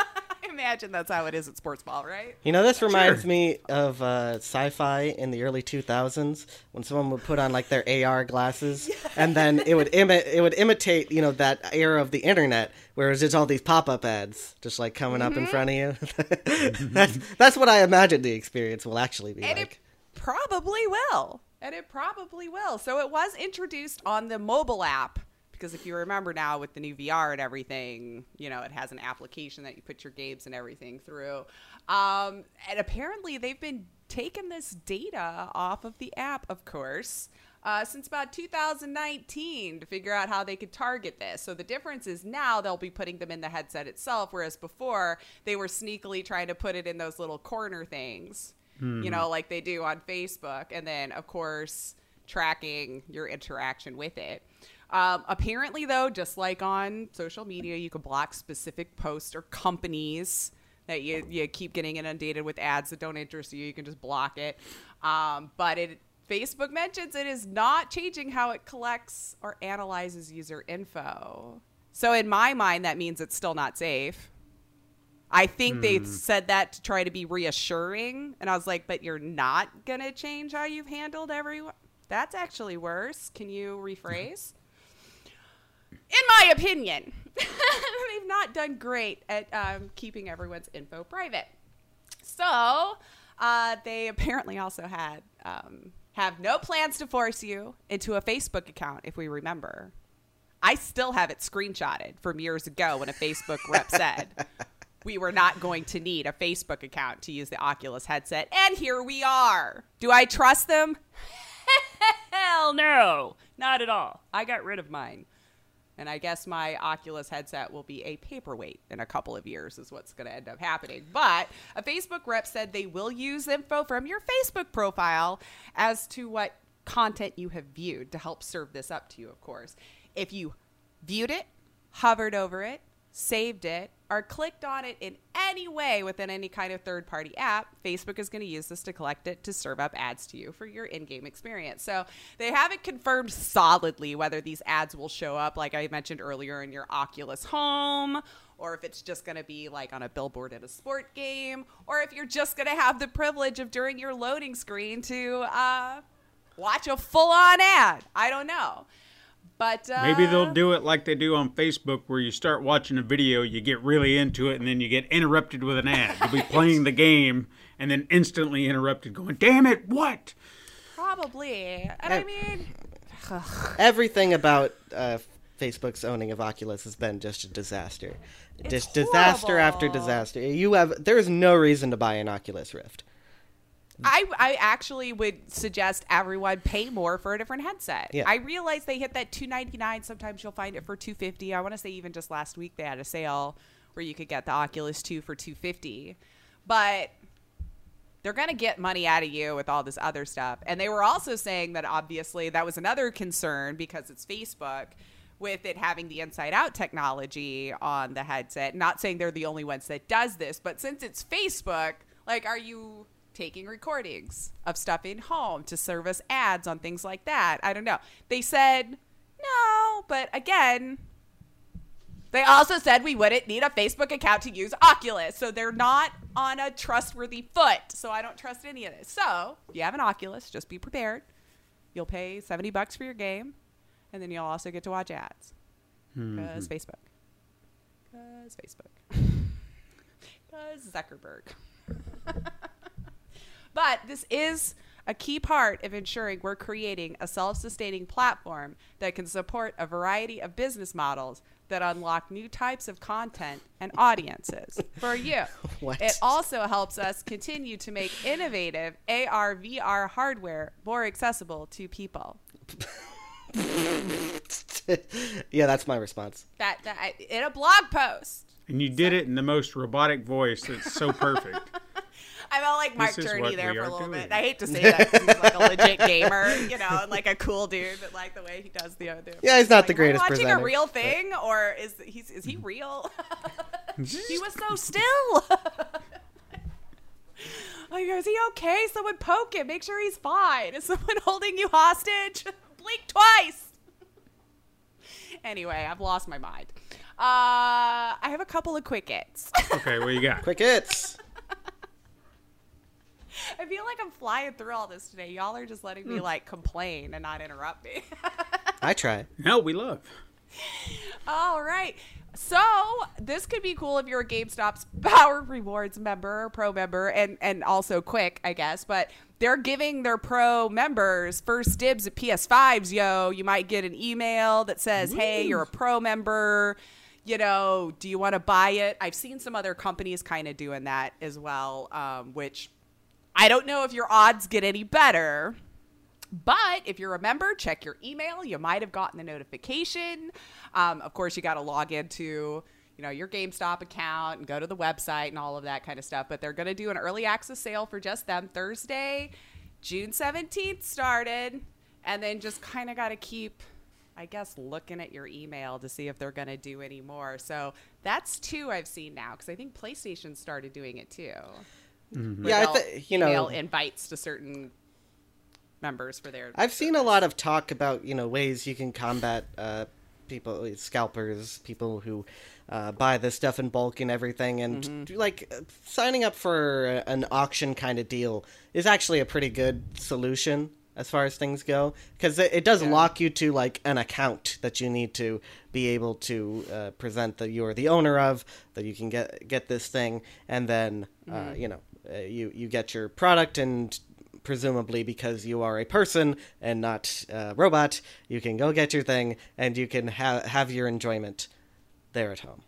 I imagine that's how it is at sports ball, right? You know, this reminds me of uh, sci-fi in the early 2000s when someone would put on like their AR glasses, [laughs] and then it would imi- it would imitate you know that era of the internet, where it's just all these pop-up ads just like coming up in front of you. [laughs] that's that's what I imagine the experience will actually be And like. it probably will. And it probably will. So it was introduced on the mobile app because if you remember now with the new VR and everything, you know, it has an application that you put your games and everything through. Um, and apparently they've been taking this data off of the app, of course. Uh, since about 2019 to figure out how they could target this. So the difference is now they'll be putting them in the headset itself, whereas before they were sneakily trying to put it in those little corner things you know, like they do on Facebook, and then of course tracking your interaction with it. Um, apparently, though, just like on social media, you can block specific posts or companies that you, you keep getting inundated with ads that don't interest you. You can just block it. Um, but it Facebook mentions it is not changing how it collects or analyzes user info. So in my mind, that means it's still not safe. I think they said that to try to be reassuring. And I was like, but you're not going to change how you've handled everyone? That's actually worse. Can you rephrase? In my opinion, [laughs] they've not done great at um, keeping everyone's info private. So uh, they apparently also had um, have no plans to force you into a Facebook account, if we remember. I still have it screenshotted from years ago when a Facebook rep said [laughs] we were not going to need a Facebook account to use the Oculus headset. And here we are. Do I trust them? [laughs] Hell no. Not at all. I got rid of mine. And I guess my Oculus headset will be a paperweight in a couple of years, is what's going to end up happening. But a Facebook rep said they will use info from your Facebook profile as to what content you have viewed to help serve this up to you, of course. If you viewed it, hovered over it, saved it, or clicked on it in any way within any kind of third party app, Facebook is going to use this to collect it to serve up ads to you for your in game experience. So they haven't confirmed solidly whether these ads will show up, like I mentioned earlier, in your Oculus home. Or if it's just going to be like on a billboard at a sport game, or if you're just going to have the privilege of during your loading screen to uh, watch a full on ad. I don't know. But uh, Maybe they'll do it like they do on Facebook, where you start watching a video, you get really into it, and then you get interrupted with an ad. You'll be [laughs] playing the game, and then instantly interrupted, going, "Damn it, what?" Probably. And I mean, [sighs] Everything about uh, Facebook's owning of Oculus has been just a disaster. It's just disaster after disaster. You have there is no reason to buy an Oculus Rift. I, I actually would suggest everyone pay more for a different headset. Yeah. I realize they hit that 299 sometimes you'll find it for 250 I want to say even just last week they had a sale where you could get the Oculus 2 for 250 but they're going to get money out of you with all this other stuff. And they were also saying that obviously that was another concern because it's Facebook with it having the inside out technology on the headset. Not saying they're the only ones that does this, but since it's Facebook, like are you taking recordings of stuff in home to service ads on things like that? I don't know. They said no, but again, They also said we wouldn't need a Facebook account to use Oculus. So they're not on a trustworthy foot. So I don't trust any of this. So if you have an Oculus, just be prepared. You'll pay 70 bucks for your game. And then you'll also get to watch ads. Hmm. Because Facebook. Because Facebook. [laughs] Because Zuckerberg. [laughs] but this is a key part of ensuring we're creating a self sustaining platform that can support a variety of business models that unlock new types of content and [laughs] audiences for you. [laughs] What? It also helps us continue to make innovative AR VR hardware more accessible to people. [laughs] yeah, that's my response. That, that in a blog post. And you did it in the most robotic voice that's so perfect. I felt like Mark Journey there for a little doing. bit. I hate to say that 'cause he's like a [laughs] legit gamer, you know, and like a cool dude, but like the way he does the other. Yeah, he's not like, the "Am I greatest watching presenter, a real but- thing, or is he's is he real? [laughs] he was so [laughs] still. like, is he okay? Someone poke him. Make sure he's fine. Is someone holding you hostage? Blink twice. Anyway, I've lost my mind. Uh, I have a couple of quick hits. Okay, what you got? Quick hits. I feel like I'm flying through all this today. Y'all are just letting me Hmm. like complain and not interrupt me. [laughs] I try. No, we love. all right. So this could be cool if you're a GameStop's Power Rewards member or Pro member, and and also quick, I guess. But they're giving their Pro members first dibs at PS5s. Yo, you might get an email that says, "Hey, you're a Pro member." You know, do you want to buy it? I've seen some other companies kind of doing that as well, um, which I don't know if your odds get any better. But if you're a member, check your email. You might have gotten the notification. Um, of course, you got to log into you know your GameStop account and go to the website and all of that kind of stuff. But they're going to do an early access sale for just them Thursday, June 17th started, and then just kind of got to keep. I guess looking at your email to see if they're going to do any more. So that's two I've seen now because I think PlayStation started doing it too. Where Yeah, I they'll you know- email invites to certain members for their. I've seen a lot of talk about you know ways you can combat uh, people, scalpers, people who uh, buy this stuff in bulk and everything, and Mm-hmm. like uh, signing up for an auction kind of deal is actually a pretty good solution as far as things go because it, it does lock you to like an account that you need to be able to uh, present that you're the owner of that you can get get this thing. And then uh, you know uh, you you get your product and presumably because you are a person and not a robot, you can go get your thing and you can ha- have your enjoyment there at home.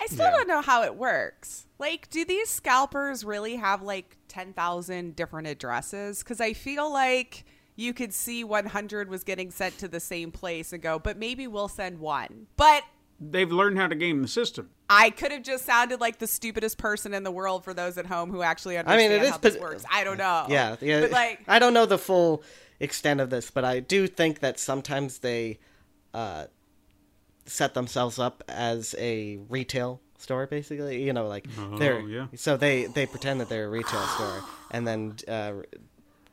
I still don't know how it works. Like, do these scalpers really have like 10,000 different addresses? Because I feel like you could see 100 was getting sent to the same place and go, but maybe we'll send one. But They've learned how to game the system. I could have just sounded like the stupidest person in the world for those at home who actually I understand mean, it is how this pot- works. I don't know. Yeah, yeah. But like, I don't know the full extent of this, but I do think that sometimes they uh, set themselves up as a retail store, basically. You know, like they're yeah. so they they pretend that they're a retail store, and then uh,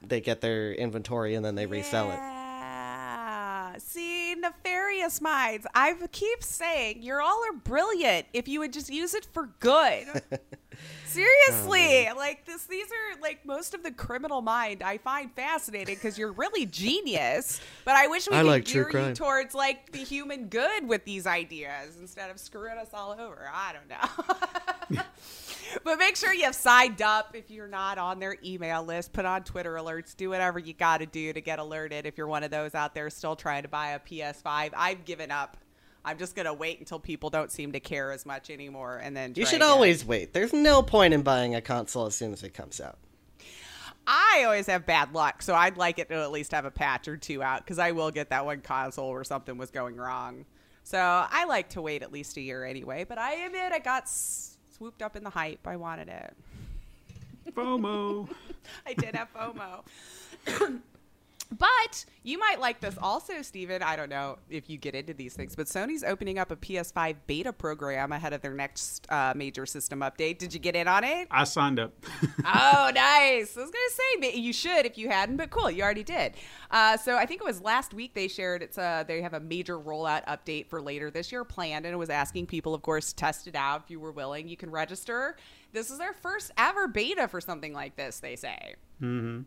they get their inventory and then they resell it. Yeah. See, nefarious minds. I keep saying you're all are brilliant if you would just use it for good. [laughs] Seriously, like this. These are like most of the criminal mind I find fascinating because you're really genius. But I wish we I could like gear you towards like the human good with these ideas instead of screwing us all over. I don't know. [laughs] But make sure you have signed up if you're not on their email list. Put on Twitter alerts. Do whatever you got to do to get alerted if you're one of those out there still trying to buy a PS5. I've given up. I'm just going to wait until people don't seem to care as much anymore and then You should again. always wait. There's no point in buying a console as soon as it comes out. I always have bad luck, so I'd like it to at least have a patch or two out because I will get that one console where something was going wrong. So I like to wait at least a year anyway, but I admit I got s- swooped up in the hype. I wanted it. FOMO. [laughs] I did have FOMO. [laughs] but you might like this also, Steven. I don't know if you get into these things, but Sony's opening up a PS5 beta program ahead of their next uh, major system update. Did you get in on it? I signed up. [laughs] oh, nice. I was gonna say you should if you hadn't, but cool, you already did. Uh, so I think it was last week they shared it's a they have a major rollout update for later this year planned, and it was asking people, of course, to test it out if you were willing. You can register. This is their first ever beta for something like this. They say. Mm-hmm.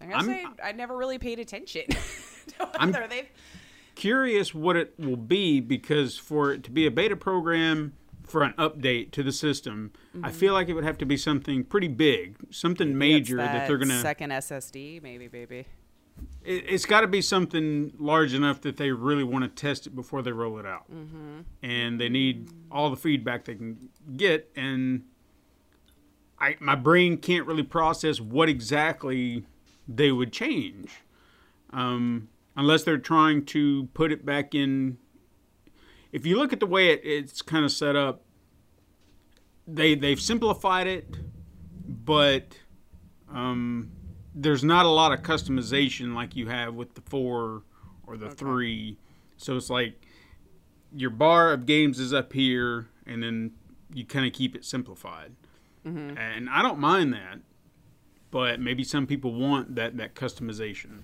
I gotta I'm- say, I never really paid attention [laughs] to [laughs] I'm- whether they've. Curious what it will be because for it to be a beta program for an update to the system, I feel like it would have to be something pretty big, something major It's that, they're gonna. second SSD, maybe, baby. it, it's got to be something large enough that they really want to test it before they roll it out, mm-hmm. and they need all the feedback they can get. And I, my brain can't really process what exactly they would change, um, unless they're trying to put it back in. If you look at the way it, it's kind of set up, they they've simplified it, but um, there's not a lot of customization like you have with the four or the three. So it's like your bar of games is up here, and then you kind of keep it simplified. And I don't mind that, but maybe some people want that that customization.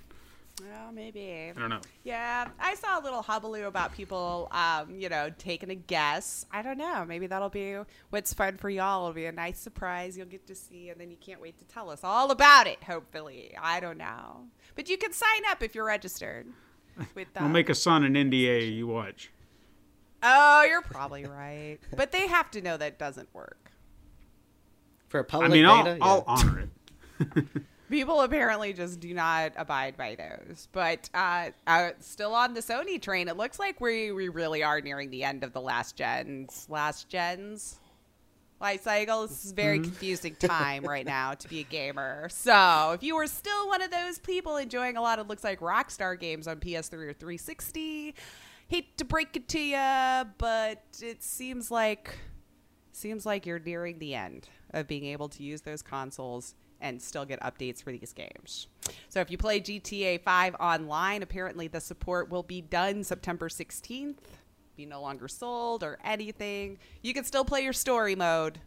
Well, maybe. I don't know. Yeah, I saw a little hubbub about people, um, you know, taking a guess. I don't know. Maybe that'll be what's fun for y'all. It'll be a nice surprise you'll get to see, and then you can't wait to tell us all about it. Hopefully, I don't know, but you can sign up if you're registered. With uh, [laughs] We'll make a son an NDA. You watch. oh, you're probably right, but they have to know that doesn't work. For a public mean, I'll, beta, yeah. I'll honor it. [laughs] People apparently just do not abide by those. But uh, uh, still on the Sony train, it looks like we, we really are nearing the end of the last gens. Last gens life cycle. This is a very confusing time right now to be a gamer. [laughs] So if you were still one of those people enjoying a lot of looks like Rockstar games on PS3 or 360, hate to break it to you, but it seems like seems like you're nearing the end of being able to use those consoles and still get updates for these games. So if you play GTA 5 online, apparently the support will be done September 16th. Be no longer sold or anything. You can still play your story mode,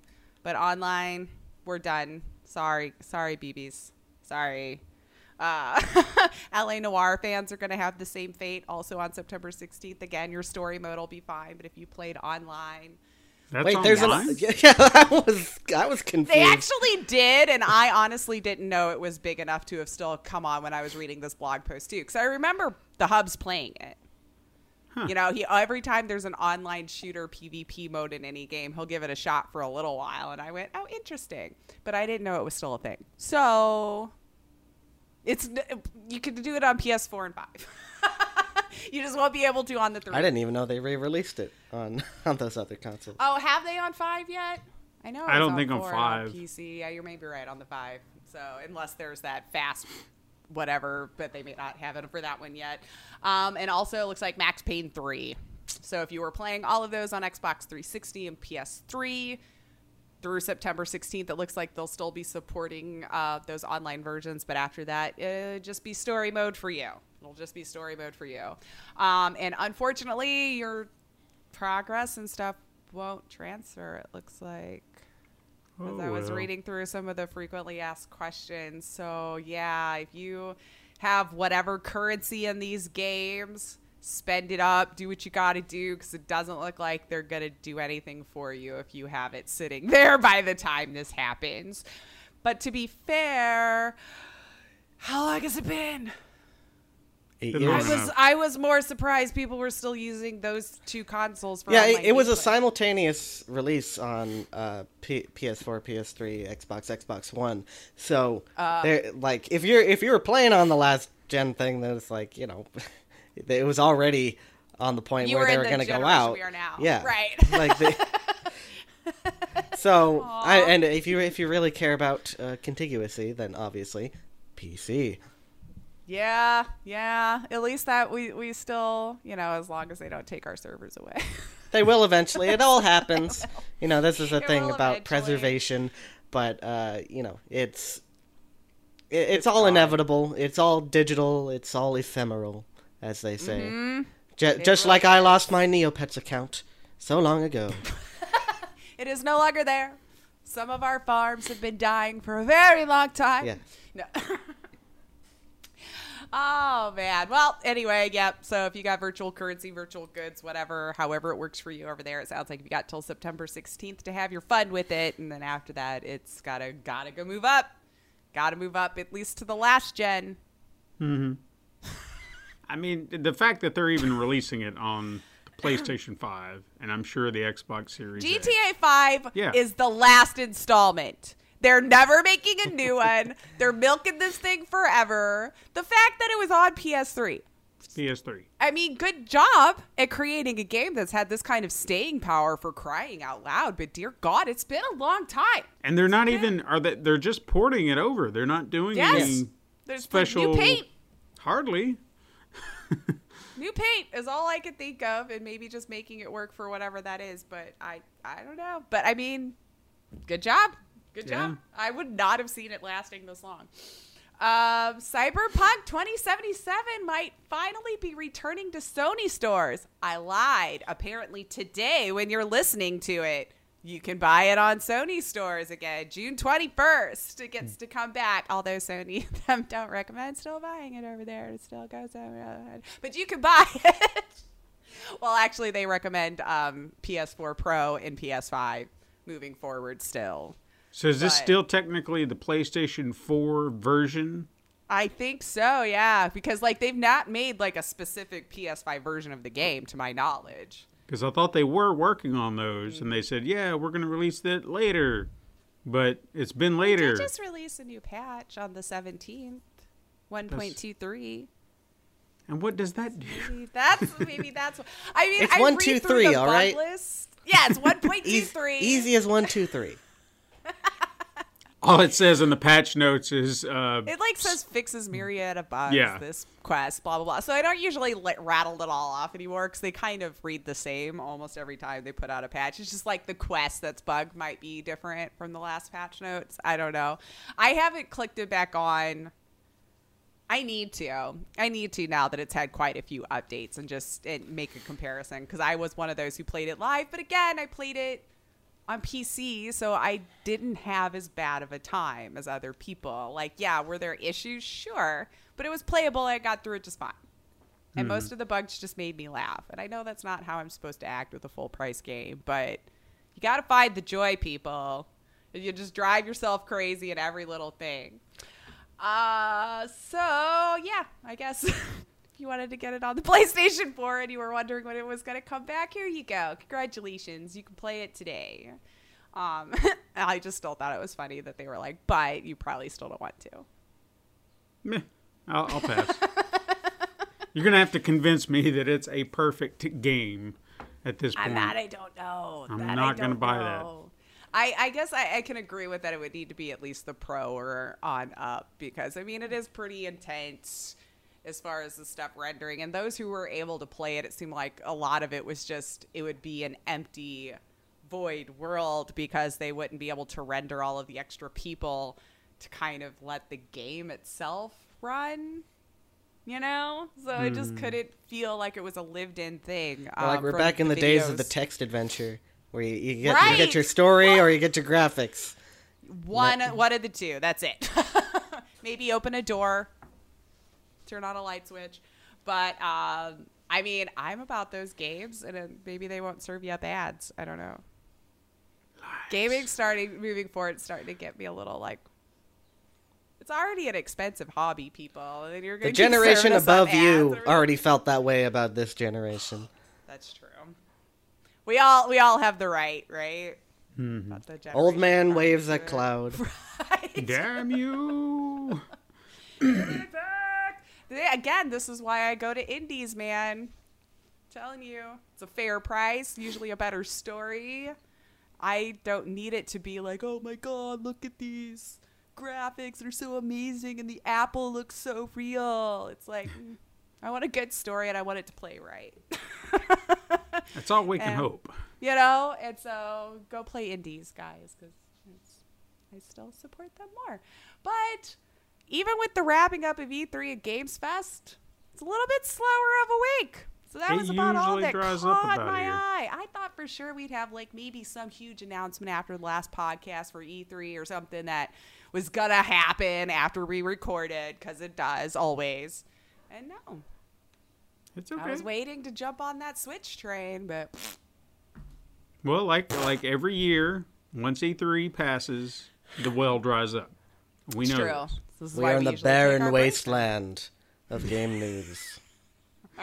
but online, we're done. Sorry, sorry, BBs. Sorry. Uh, [laughs] LA Noire fans are going to have the same fate also on September 16th. Again, your story mode will be fine, but if you played online, That's Wait, there's online? an [laughs] yeah. I was I was confused. They actually did, and I honestly didn't know it was big enough to have still come on when I was reading this blog post too. Because I remember the hubs playing it. You know, he every time there's an online shooter PvP mode in any game, he'll give it a shot for a little while, and I went, "Oh, interesting," but I didn't know it was still a thing. So it's you can do it on PS4 and five. [laughs] you just won't be able to on the three. I didn't even know they re-released it on [laughs] on those other consoles. Oh, have they on five yet? I know. I don't think on four five. PC. Yeah, you're maybe right on the five. So unless there's that fast, whatever, but they may not have it for that one yet. Um, and also, it looks like Max Payne three. So if you were playing all of those on Xbox 360 and PS3 through September 16th, it looks like they'll still be supporting uh, those online versions. But after that, it'll just be story mode for you. It'll just be story mode for you. Um, and unfortunately, your progress and stuff won't transfer. It looks like. As I was well. reading through some of the frequently asked questions. So, yeah, if you have whatever currency in these games, spend it up, do what you got to do because it doesn't look like they're going to do anything for you if you have it sitting [laughs] there by the time this happens. But to be fair, how long has it been? Eight Good I was enough. I was more surprised people were still using those two consoles for Yeah, it, it was a simultaneous release on uh, P- PS4, PS3, Xbox, Xbox One. So, Uh, like, if you're if you were playing on the last gen thing, then it's like you know, [laughs] it was already on the point You where were they were the going to go out. we are now. Yeah, Right. [laughs] like they, [laughs] so, I, and if you if you really care about uh, contiguousy, then obviously PC. Yeah, yeah. At least that we we still, you know, as long as they don't take our servers away. They will [laughs] eventually. It all happens. [laughs] You know, this is a It thing about eventually. preservation, but uh, you know, it's It, it's, all inevitable. It's all digital. It's all ephemeral, as they say. Mm-hmm. Ju- just like I lost my Neopets account so long ago. [laughs] It is no longer there. Some of our farms have been dying for a very long time. Yeah. No. Oh man. Well, anyway, yep. So if you got virtual currency, virtual goods, whatever, however it works for you over there, it sounds like you got till September 16th to have your fun with it, and then after that, it's gotta gotta go move up. Gotta move up at least to the last gen. Hmm. [laughs] I mean, the fact that they're even releasing it on the PlayStation 5, and I'm sure the Xbox Series. GTA 5 Yeah. is the last installment. They're never making a new one. They're milking this thing forever. The fact that it was on PS3. PS3. I mean, good job at creating a game that's had this kind of staying power for crying out loud, but dear God, it's been a long time. And they're not even are they they're just porting it over. They're not doing Yes. any There's special new paint. Hardly. [laughs] New paint is all I could think of, and maybe just making it work for whatever that is. But I, I don't know. But I mean, good job, good Yeah. job. I would not have seen it lasting this long. Um, Cyberpunk 2077 might finally be returning to Sony stores. I lied. Apparently today, when you're listening to it, you can buy it on Sony stores again. June 21st, it gets to come back. Although Sony [laughs] them don't recommend still buying it over there. It still goes over. But you can buy [laughs] it. well, actually, they recommend um, PS4 Pro and PS5 moving forward still. So is this But- still technically the PlayStation 4 version? I think so, yeah, because like they've not made like a specific PS5 version of the game to my knowledge. Because I thought they were working on those, and they said, "Yeah, we're going to release that later," but it's been later. They just released a new patch on the 17th, 1.23. And what does that do? Maybe that's maybe that's. what- I mean, It's I one, read two, three, the all bug right? List. Yeah, it's 1.23. Easy, easy as one, two, three. All it says in the patch notes is, uh, It like says fixes myriad of bugs. Yeah. This quest, blah blah blah. So I don't usually like rattle it all off anymore because they kind of read the same almost every time they put out a patch. It's just like the quest that's bugged might be different from the last patch notes. I don't know. I haven't clicked it back on. I need to. I need to now that it's had quite a few updates and just and make a comparison because I was one of those who played it live, but again, I played it on PC, so I didn't have as bad of a time as other people. Like, yeah, were there issues? Sure, but it was playable. I got through it just fine. And most of the bugs just made me laugh. And I know that's not how I'm supposed to act with a full price game, but you got to find the joy, people. You just drive yourself crazy at every little thing. Uh, so yeah, I guess [laughs] you wanted to get it on the [laughs] PlayStation 4 and you were wondering when it was going to come back, here you go. Congratulations, you can play it today. Um, [laughs] I just still thought it was funny that they were like, but you probably still don't want to. meh, I'll, I'll pass. [laughs] You're going to have to convince me that it's a perfect game at this point. I'm not. I don't know. I'm That not gonna don't buy that. I, I guess I, I can agree with that. It would need to be at least the pro or on up because I mean it is pretty intense as far as the stuff rendering. And those who were able to play it, it seemed like a lot of it was just it would be an empty, void world because they wouldn't be able to render all of the extra people to kind of let the game itself run. You know, so it Hmm. just couldn't feel like it was a lived-in thing. Or like um, we're back in the days of the text adventure, where you, you, get, you get your story or you get your graphics. One, one of the two. That's it. [laughs] Maybe open a door, turn on a light switch. But um, I mean, I'm about those games, and then maybe they won't serve you up ads. I don't know. Gaming starting moving forward, starting to get me a little like. It's already an expensive hobby, people. And you're The gonna generation serving us up above you already felt that way about this generation. [sighs] That's true. We all we all have the right, right? Not the Old man waves you. at cloud. [laughs] Right. Damn you! [laughs] [clears throat] Again, this is why I go to indies, man. telling you, it's a fair price, usually a better story. I don't need it to be like, oh my god, look at these graphics, they're so amazing, and the apple looks so real. It's like, [laughs] I want a good story and I want it to play right. [laughs] That's all we can And- hope. you know and so go play indies guys because i still support them more but even with the wrapping up of E3 at Games Fest, it's a little bit slower of a week. So that It was about all that caught my here. eye. I thought for sure we'd have like maybe some huge announcement after the last podcast for E3 or something that was gonna happen after we recorded because it does always. And no, It's okay. I was waiting to jump on that Switch train, but Well, like like every year, once E3 passes, the well dries up. We it's know true. this. This is We why are in the usually take our barren breaks. wasteland of game news. [laughs]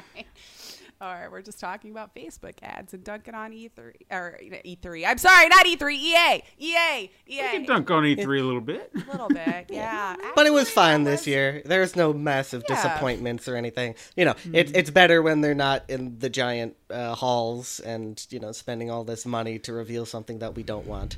All right, we're just talking about Facebook ads and dunking on E3 or E3. I'm sorry, not E E3. EA, EA, EA. We can dunk on E3 a little bit. A little bit, [laughs] yeah. But it was fine this year. There's no massive Yeah. disappointments or anything. You know, Mm-hmm. it's it's better when they're not in the giant uh, halls and you know spending all this money to reveal something that we don't want.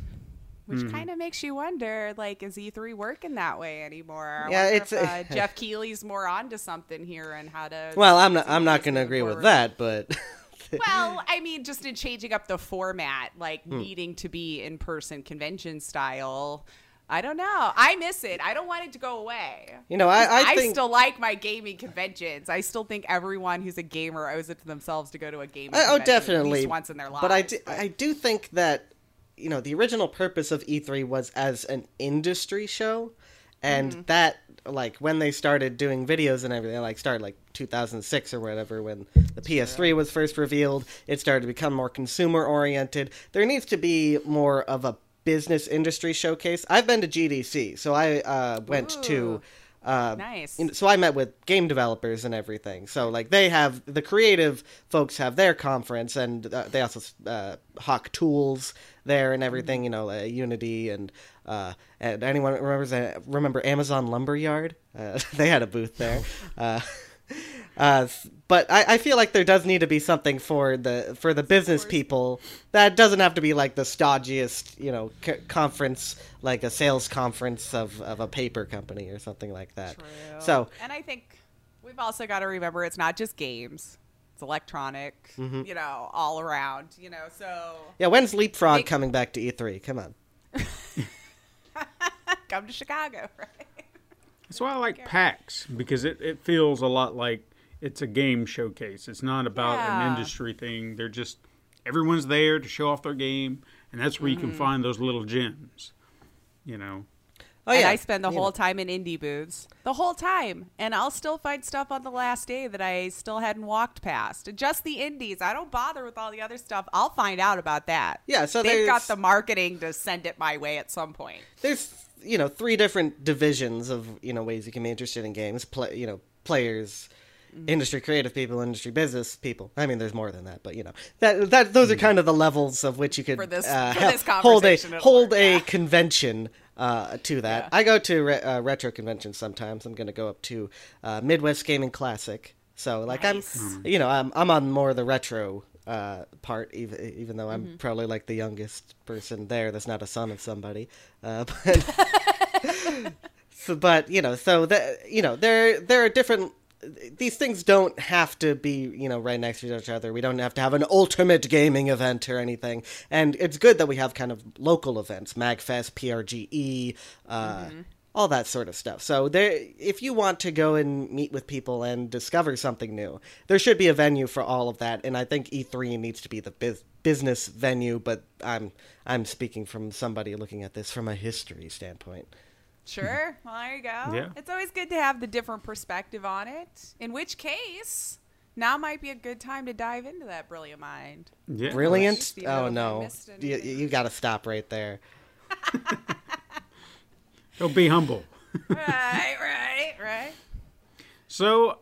Which Mm-hmm. kind of makes you wonder, like, is E3 working that way anymore? I Yeah, it's- if, uh, Geoff Keighley's more onto something here and how to. Well, I'm not I'm not going to moving agree with that, but [laughs] Well, I mean, just in changing up the format, like Hmm. needing to be in person convention style. I don't know. I miss it. I don't want it to go away. you know I I I, think still like my gaming conventions. I still think everyone who's a gamer owes it to themselves to go to a gaming I- oh at definitely least once in their lives. But I do, I do think that you know the original purpose of E3 was as an industry show, and Mm-hmm. that like when they started doing videos and everything, like started like 2006 or whatever when the PS3 was first revealed, it started to become more consumer oriented. There needs to be more of a business industry showcase. I've been to GDC, so I uh, went Ooh. to. Uh, Nice. in- so I met with game developers and everything. So like they have the creative folks have their conference, and uh, they also uh, hawk tools there and everything. You know, uh, Unity and uh, and anyone remembers uh, remember Amazon Lumberyard? Uh, [laughs] they had a booth there. [laughs] Uh, but I, I feel like there does need to be something for the for the business people that doesn't have to be like the stodgiest you know c- conference like a sales conference of, of a paper company or something like that. True. So and I think we've also got to remember it's not just games; it's electronic. Mm-hmm. You know, all around. You know, so yeah, when's Leapfrog Make- coming back to E3? Come on. [laughs] come to Chicago, right? That's why I like PAX because it, it feels a lot like it's a game showcase. It's not about Yeah. an industry thing. They're just everyone's there to show off their game, and that's where you Mm-hmm. can find those little gems. You know, Oh and yeah, I spend the you whole time in indie booths, the whole time, and I'll still find stuff on the last day that I still hadn't walked past. Just the indies. I don't bother with all the other stuff. I'll find out about that. Yeah, so they've got the marketing to send it my way at some point. there's you know three different divisions of you know ways you can be interested in games. Play you know players. Mm-hmm. Industry creative people, industry business people. I mean, there's more than that, but you know that that those are kind of the levels of which you could For this- uh, for hel- this hold a hold work, a yeah. [laughs] convention uh, to that. Yeah. I go to re- uh, retro conventions sometimes. I'm going to go up to uh, Midwest Gaming Classic. So like Nice. I'm, you know, I'm I'm on more of the retro uh, part, even even though Mm-hmm. I'm probably like the youngest person there. That's not a son of somebody, uh, [laughs] but. [laughs] So, but you know, so that you know, there there are different. These things don't have to be you know right next to each other. We don't have to have an ultimate gaming event or anything. And it's good that we have kind of local events, Magfest, PRGE, uh, all that sort of stuff. So there, if you want to go and meet with people and discover something new, there should be a venue for all of that. And I think E3 needs to be the biz- business venue. But I'm I'm speaking from somebody looking at this from a history standpoint. Sure. [laughs] Well, there you go. Yeah. It's always good to have the different perspective on it. In which case, now might be a good time to dive into that brilliant mind. yeah, Brilliant. Oh no, you, you got to stop right there. [laughs] Don't be humble. [laughs] right, right, right. So,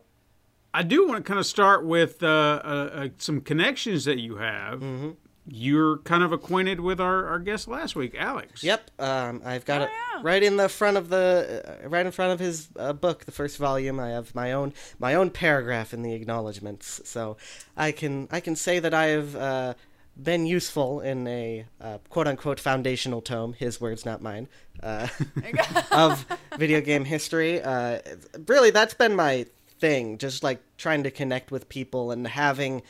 I do want to kind of start with uh, uh, uh, some connections that you have. Mm-hmm. You're kind of acquainted with our, our guest last week, Alex. Yep, um, I've got Oh, it yeah. right in the front of the uh, right in front of his uh, book, the first volume. I have my own my own paragraph in the acknowledgments, so I can I can say that I have uh, been useful in a uh, quote unquote foundational tome. His words, not mine. Uh, [laughs] of video game history. Uh, really, that's been my thing. Just like trying to connect with people and having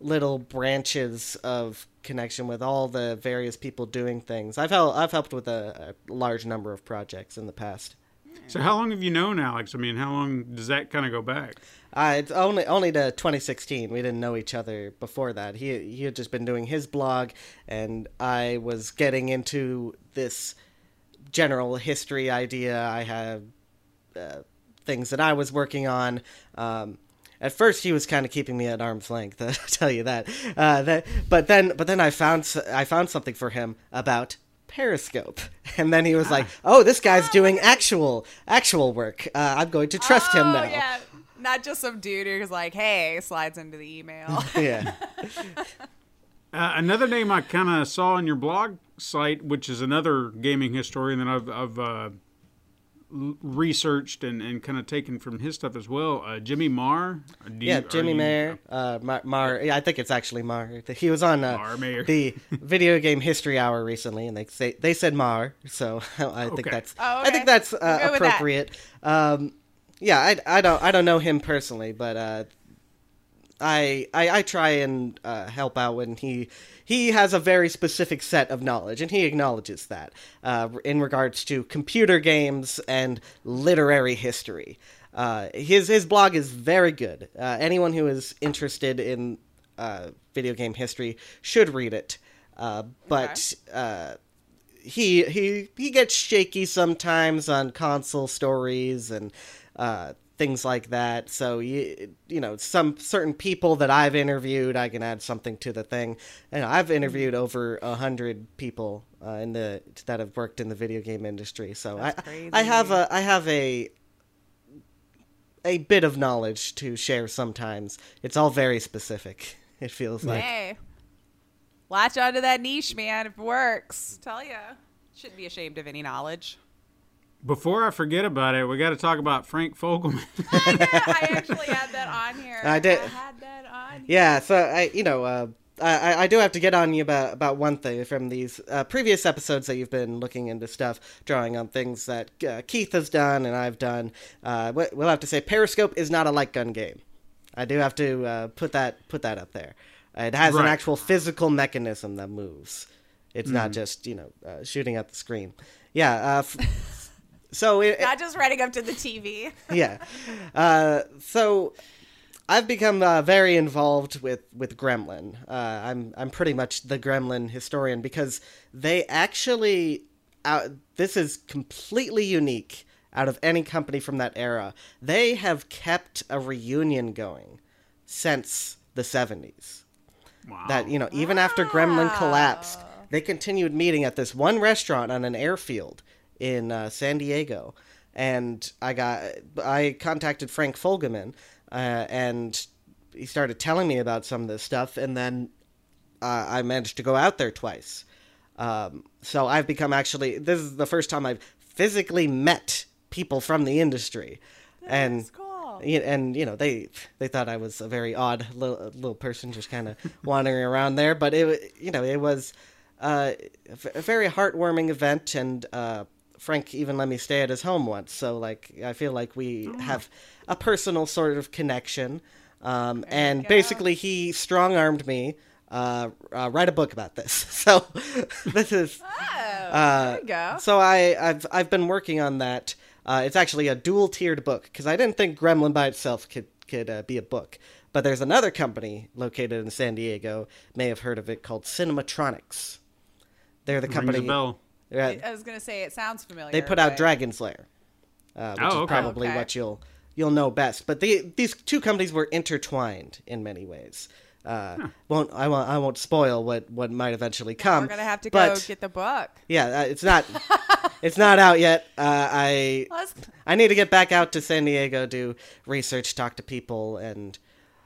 little branches of connection with all the various people doing things. I've helped. I've helped with a, a large number of projects in the past. So how long have you known Alex? I mean, how long does that kind of go back? Uh, it's only only to 2016. We didn't know each other before that. He he had just been doing his blog, and I was getting into this general history idea. I had uh, things that I was working on. Um, at first, he was kind of keeping me at arm's length. [laughs] I'll tell you that. Uh, that. But then, but then I found s- I found something for him about Periscope, [laughs] and then he was like, [gasps] "Oh, this guy's doing actual actual work. Uh, I'm going to trust him oh, now." yeah. Not just some dude who's like, hey, slides into the email. [laughs] yeah. Uh, another name I kind of saw on your blog site, which is another gaming historian that I've, I've uh, l- researched and, and kind of taken from his stuff as well. Uh, Jimmy Maher. Do you- Yeah, Jimmy you- Mayer, uh, Mar, Mar. Yeah, I think it's actually Marr. He was on uh, Mar the [laughs] Video Game History Hour recently, and they say they said Marr, so [laughs] I think Okay. that's Oh, I think that's I'm uh, good that. appropriate. Um, yeah, I, I don't I don't know him personally, but uh, I, I I try and uh, help out when he he has a very specific set of knowledge, and he acknowledges that uh, in regards to computer games and literary history. Uh, his his blog is very good. Uh, anyone who is interested in uh, video game history should read it. Uh, but uh, he he he gets shaky sometimes on console stories and uh, things like that. So you you know some certain people that I've interviewed, I can add something to the thing. And I've interviewed over a hundred people uh, in the that have worked in the video game industry. So I crazy. I have a I have a a bit of knowledge to share sometimes. It's all very specific. [laughs] It feels like. hey, latch onto that niche, man. If it works, tell ya. Shouldn't be ashamed of any knowledge. Before I forget about it, we got to talk about Frank Fogleman. [laughs] I actually had that [laughs] on here. I did. I had that on. Here. Yeah, so I, you know, uh, I, I do have to get on you about about one thing from these uh, previous episodes that you've been looking into stuff, drawing on things that uh, Keith has done and I've done. Uh, we- we'll have to say Periscope is not a light gun game. I do have to uh, put that put that up there. Uh, It has an actual physical mechanism that moves. It's not just you know uh, shooting at the screen. Yeah. [laughs] F- so it, Not just running up to the TV. [laughs] yeah. Uh, so I've become uh, very involved with with Gremlin. Uh, I'm I'm pretty much the Gremlin historian because they actually uh, this is completely unique out of any company from that era. They have kept a reunion going since the 70s wow. that you know even after gremlin collapsed they continued meeting at this one restaurant on an airfield in uh, san diego. And i got i contacted frank fogleman uh, and he started telling me about some of this stuff. And then uh, i managed to go out there twice. Um, so i've become actually this is the first time i've physically met people from the industry. And cool. and you know they they thought I was a very odd little, little person just kind of [laughs] wandering around there, but it you know it was uh, a very heartwarming event, and uh, Frank even let me stay at his home once, so like I feel like we have a personal sort of connection, um, and basically he strong armed me. Uh, uh, write a book about this. [laughs] So [laughs] this is Oh, uh, there you go. so I, I've I've been working on that. Uh, it's actually a dual tiered book because I didn't think Gremlin by itself could could uh, be a book. But there's another company located in San Diego. May have heard of it called Cinematronics. They're the Rings company. A I was gonna say it sounds familiar. they put out but- Dragon's Lair, uh, which Oh, is probably Okay. what you'll you'll know best. But the, these two companies were intertwined in many ways. Uh, Won't I won't I won't spoil what, what might eventually come. We're gonna have to but, go get the book. Yeah, uh, it's not [laughs] it's not out yet. Uh, I Let's, I need to get back out to San Diego, do research, talk to people, and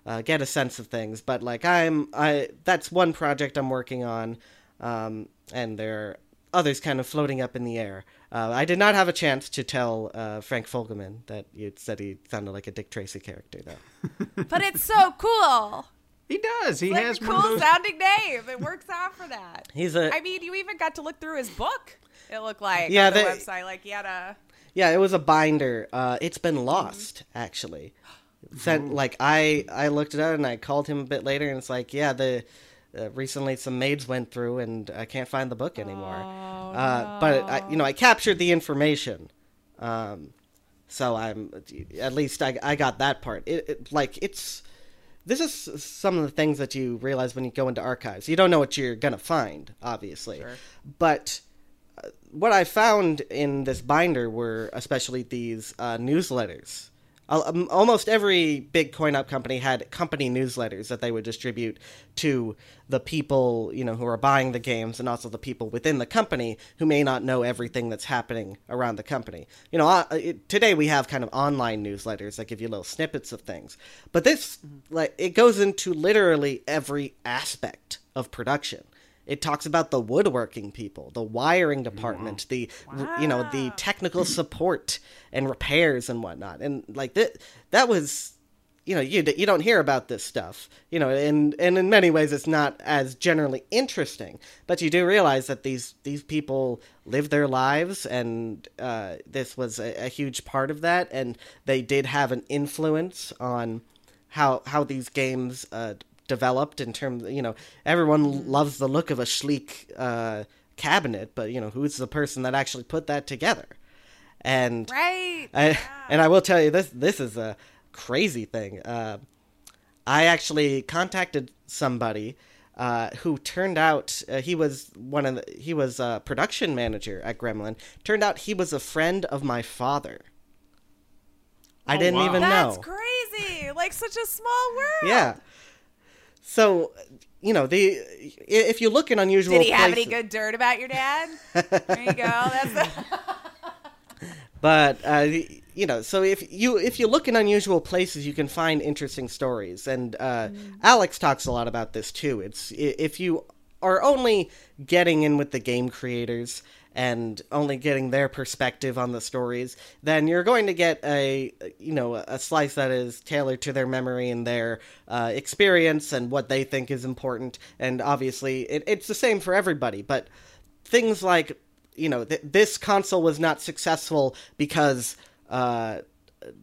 uh, get a sense of things. But like I'm, I that's one project I'm working on, um, and there are others kind of floating up in the air. Uh, I did not have a chance to tell uh, Frank Fogleman that you said he sounded like a Dick Tracy character, though. [laughs] but it's so cool. He does. He Like has a cool those. sounding name. It works out for that. [laughs] He's a I mean, you even got to look through his book. It looked like Yeah, on the they- website. Like he had a. Yeah, it was a binder. Uh, it's been lost, actually. Sent like I I looked it up and I called him a bit later and it's like yeah the uh, recently some maids went through and I can't find the book anymore. uh, But I, you know I captured the information, um, So I'm at least I I got that part. It, it like it's this is some of the things that you realize when you go into archives. You don't know what you're gonna find, obviously, but uh, what I found in this binder were especially these uh, newsletters. Um, Almost every big coin up company had company newsletters that they would distribute to the people, you know, who are buying the games and also the people within the company who may not know everything that's happening around the company. You know, uh, it, today we have kind of online newsletters that give you little snippets of things. But this like it goes into literally every aspect of production. It talks about the woodworking people, the wiring department, the you know the technical support and repairs and whatnot, and like that. That was, you know, you you don't hear about this stuff, you know, and and in many ways it's not as generally interesting, but you do realize that these these people live their lives, and uh, this was a, a huge part of that, and they did have an influence on how how these games uh, developed in terms you know everyone loves the look of a sleek uh, cabinet but you know who's the person that actually put that together and Right. I, and I will tell you this this is a crazy thing uh, I actually contacted somebody uh, who turned out uh, he was one of the, he was a production manager at Gremlin turned out he was a friend of my father I Oh, didn't wow. even That's know That's crazy. Like such a small world. yeah. So, you know, the if you look in unusual Did he have any places, good dirt about your dad? there you go. That's the- [laughs] but uh, you know, so if you if you look in unusual places, you can find interesting stories. And uh, Alex talks a lot about this too. It's if you are only getting in with the game creators and only getting their perspective on the stories, then you're going to get a you know a slice that is tailored to their memory and their uh, experience and what they think is important. And obviously, it, it's the same for everybody. But things like you know th- this console was not successful because uh,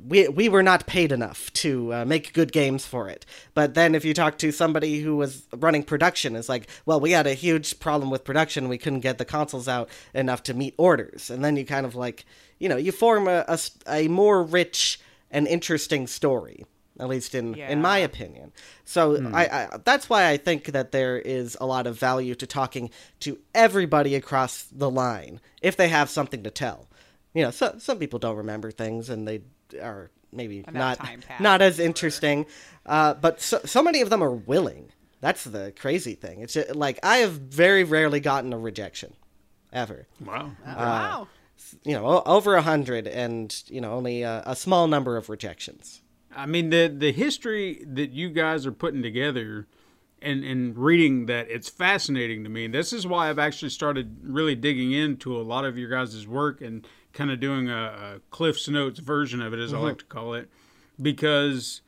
we we were not paid enough to uh, make good games for it. But then if you talk to somebody who was running production, it's like, well, we had a huge problem with production. We couldn't get the consoles out enough to meet orders. And then you kind of like, you know, you form a a more rich and interesting story. At least in in my opinion. So I, I that's why I think that there is a lot of value to talking to everybody across the line if they have something to tell. You know, so, some people don't remember things and they are maybe Enough not time [laughs] not as interesting. Uh, but so, so many of them are willing. That's the crazy thing. It's just, like I have very rarely gotten a rejection, ever. Wow. wow. You know, over a hundred, and you know, only a, a small number of rejections. I mean the the history that you guys are putting together and and reading that it's fascinating to me. This is why I've actually started really digging into a lot of your guys' work and kind of doing a, a Cliff's Notes version of it, as I like mm-hmm. to call it, because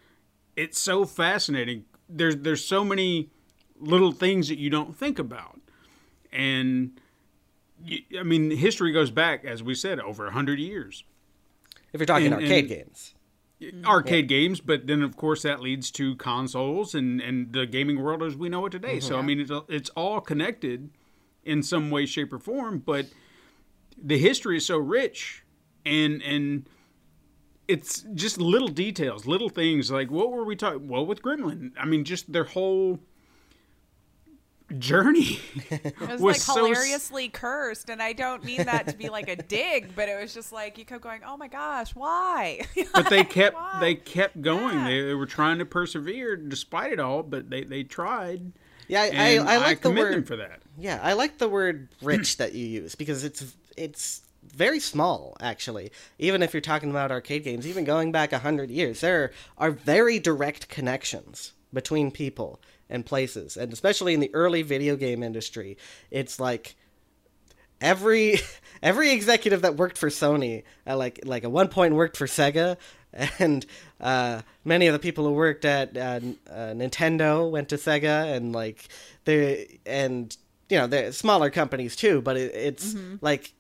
it's so fascinating. There's there's so many little things that you don't think about, and you, I mean history goes back, as we said, over a hundred years. If you're talking And- arcade and- games, arcade games, but then of course that leads to consoles and and the gaming world as we know it today. Mm-hmm. So I mean it's it's all connected in some way, shape, or form. But the history is so rich, and and it's just little details, little things like what were we talking? Well, with Gremlin, I mean just their whole journey. [laughs] It was, was like so hilariously cursed, and I don't mean that to be like a dig, but it was just like you kept going, "Oh my gosh, why?" [laughs] but they kept Why? they kept going. Yeah. They, they were trying to persevere despite it all, but they they tried. yeah, I, And I, I like the word them for that. Yeah, I like the word rich that you use because it's it's very small actually. Even if you're talking about arcade games, even going back a hundred years, there are very direct connections between people and places, and especially in the early video game industry, it's like every [laughs] every executive that worked for Sony, uh, like like at one point worked for Sega, and uh, many of the people who worked at uh, uh, Nintendo went to Sega, and like they and you know they're smaller companies too, but it, it's like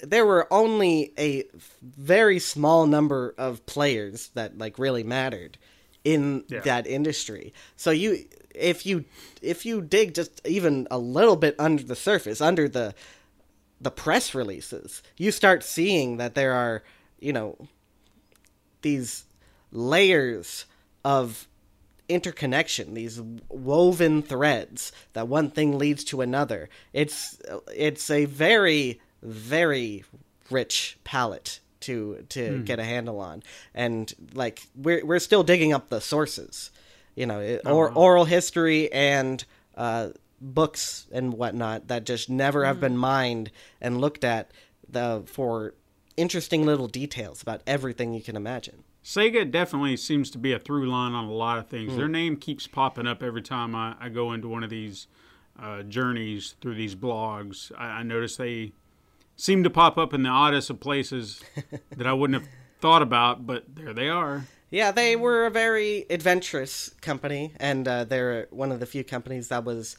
there were only a very small number of players that like really mattered in Yeah. that industry. So you if you if you dig just even a little bit under the surface, under the the press releases, you start seeing that there are you know, these layers of interconnection, these woven threads that one thing leads to another. It's it's a very very rich palette to to get a handle on, and like we're we're still digging up the sources, you know, it, or oral history and uh, books and whatnot that just never have been mined and looked at the for interesting little details about everything you can imagine. Sega definitely seems to be a through line on a lot of things. Their name keeps popping up every time I, I go into one of these uh, journeys through these blogs. I, I notice they seem to pop up in the oddest of places [laughs] that I wouldn't have thought about, but there they are. Yeah, they were a very adventurous company, and uh, they're one of the few companies that was,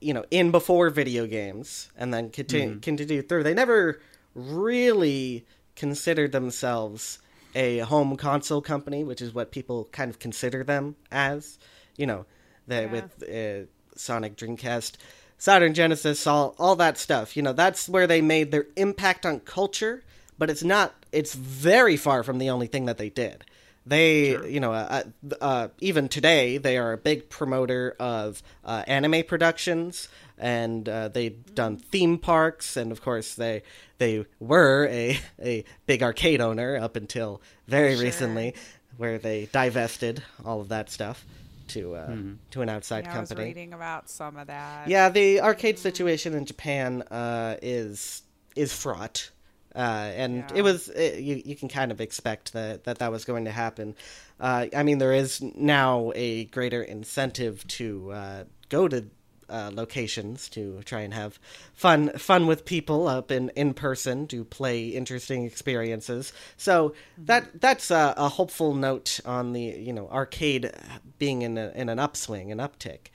you know, in before video games, and then continue continue through. They never really considered themselves a home console company, which is what people kind of consider them as. You know, the, Yeah. with uh, Sonic, Dreamcast, Saturn, Genesis, all all that stuff. You know, that's where they made their impact on culture. But it's not. It's very far from the only thing that they did. They, you know, uh, uh, even today, they are a big promoter of uh, anime productions, and uh, they've done theme parks, and of course, they they were a a big arcade owner up until very recently, where they divested all of that stuff to uh, to an outside Yeah, I was company. reading about some of that. Yeah, the arcade situation in Japan uh, is is fraught, uh, and Yeah. it was it, you you can kind of expect that that, that was going to happen. Uh, I mean, there is now a greater incentive to uh, go to. Uh, locations to try and have fun fun with people up in, in person to play interesting experiences. So that that's a, a hopeful note on the you know arcade being in a, in an upswing, an uptick.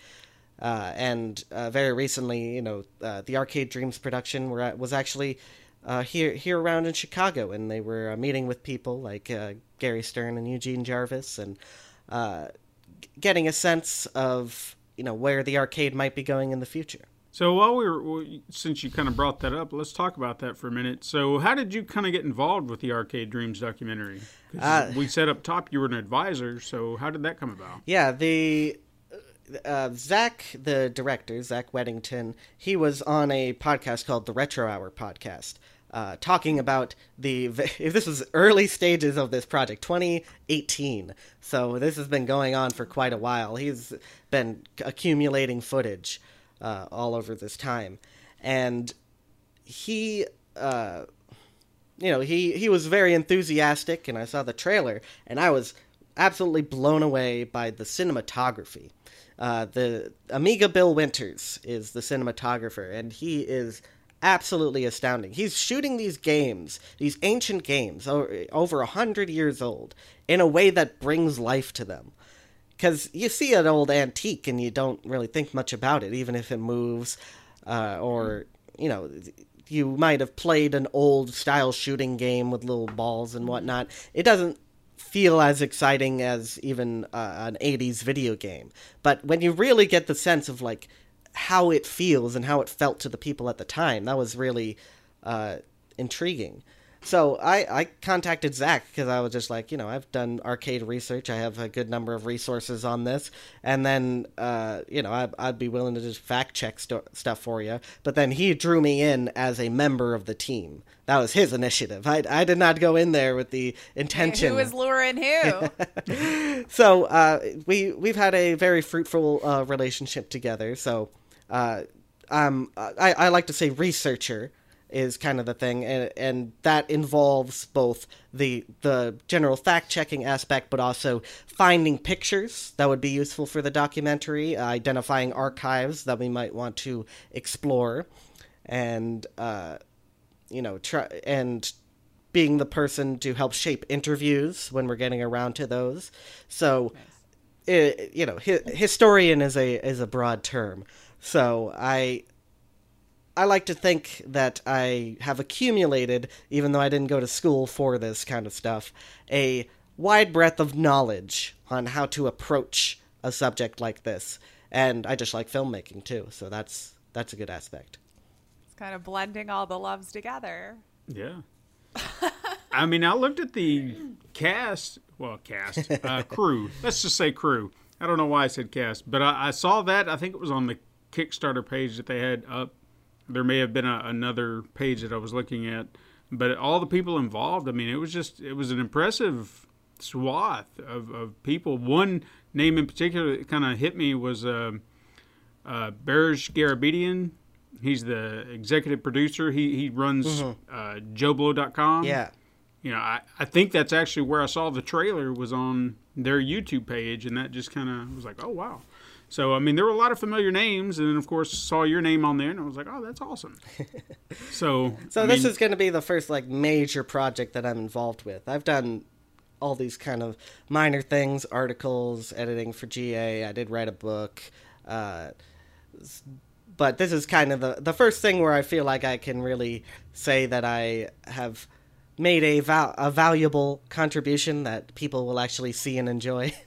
Uh, and uh, very recently, you know, uh, the Arcade Dreams production were at, was actually uh, here here around in Chicago, and they were uh, meeting with people like uh, Gary Stern and Eugene Jarvis, and uh, g- getting a sense of you know where the arcade might be going in the future. So while we were, since you kind of brought that up, let's talk about that for a minute. So how did you kind of get involved with the Arcade Dreams documentary? Uh, we said up top you were an advisor. So how did that come about? Yeah, the uh, Zach, the director, Zach Weddington, he was on a podcast called the Retro Hour podcast, uh, talking about the. If [laughs] this was early stages of this project, 2018. So this has been going on for quite a while. He's been accumulating footage uh, all over this time, and he. Uh, you know, he he was very enthusiastic, and I saw the trailer, and I was absolutely blown away by the cinematography. Uh, the Amiga Bill Winters is the cinematographer, and he is absolutely astounding. He's shooting these games, these ancient games, over a hundred years old, in a way that brings life to them. Because you see an old antique and you don't really think much about it, even if it moves, uh, or you know, you might have played an old style shooting game with little balls and whatnot. It doesn't feel as exciting as even uh, an 80s video game. But when you really get the sense of like how it feels and how it felt to the people at the time, that was really uh, intriguing. So I, I contacted Zach because I was just like, you know, I've done arcade research. I have a good number of resources on this. And then, uh, you know, I, I'd be willing to just fact check sto- stuff for you. But then he drew me in as a member of the team. That was his initiative. I, I did not go in there with the intention. Who is luring who? [laughs] so uh, we we've had a very fruitful uh, relationship together. So uh, um, I, I like to say researcher is kind of the thing, and, and that involves both the the general fact checking aspect, but also finding pictures that would be useful for the documentary, uh, identifying archives that we might want to explore, and uh, you know try and being the person to help shape interviews when we're getting around to those. So, it, you know, hi- historian is a is a broad term. So I I like to think that I have accumulated, even though I didn't go to school for this kind of stuff, a wide breadth of knowledge on how to approach a subject like this. And I just like filmmaking too, so that's that's a good aspect. it's kind of blending all the loves together. Yeah. [laughs] I mean, I looked at the cast. Well, cast uh, crew. Let's just say crew. I don't know why I said cast, but I, I saw that. I think it was on the Kickstarter page that they had up. There may have been a, another page that I was looking at, but all the people involved. I mean, it was just it was an impressive swath of, of people. One name in particular that kind of hit me was uh, uh, Garabedian. He's the executive producer. He he runs uh, JoBlo.com. Yeah. You know, I, I think that's actually where I saw the trailer was on their YouTube page, and that just kind of was like, oh wow. So I mean, there were a lot of familiar names, and then of course saw your name on there, and I was like, oh, that's awesome. [laughs] so So I this mean, is going to be the first like major project that I'm involved with. I've done all these kind of minor things, articles, editing for GA. I did write a book, uh, but this is kind of the the first thing where I feel like I can really say that I have made a val- a valuable contribution that people will actually see and enjoy. [laughs]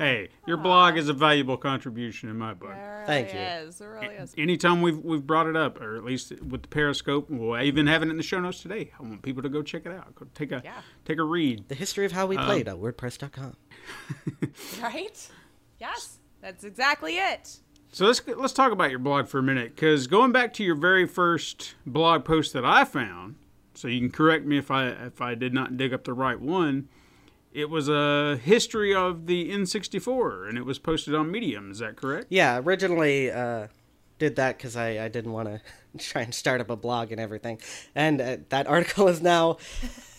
hey, your blog is a valuable contribution in my book. There Thank you. Is. It really is. Anytime we've we've brought it up, or at least with the Periscope, we'll even have it in the show notes today. I want people to go check it out. Go take a Yeah. take a read. the history of how we played um, at WordPress.com. [laughs] Right? Yes. That's exactly it. So let's let's talk about your blog for a minute, because going back to your very first blog post that I found, so you can correct me if I if I did not dig up the right one. It was a history of the N64, and it was posted on Medium. Is that correct? Yeah, originally uh, did that because I, I didn't want to [laughs] try and start up a blog and everything. And uh, that [laughs] article is now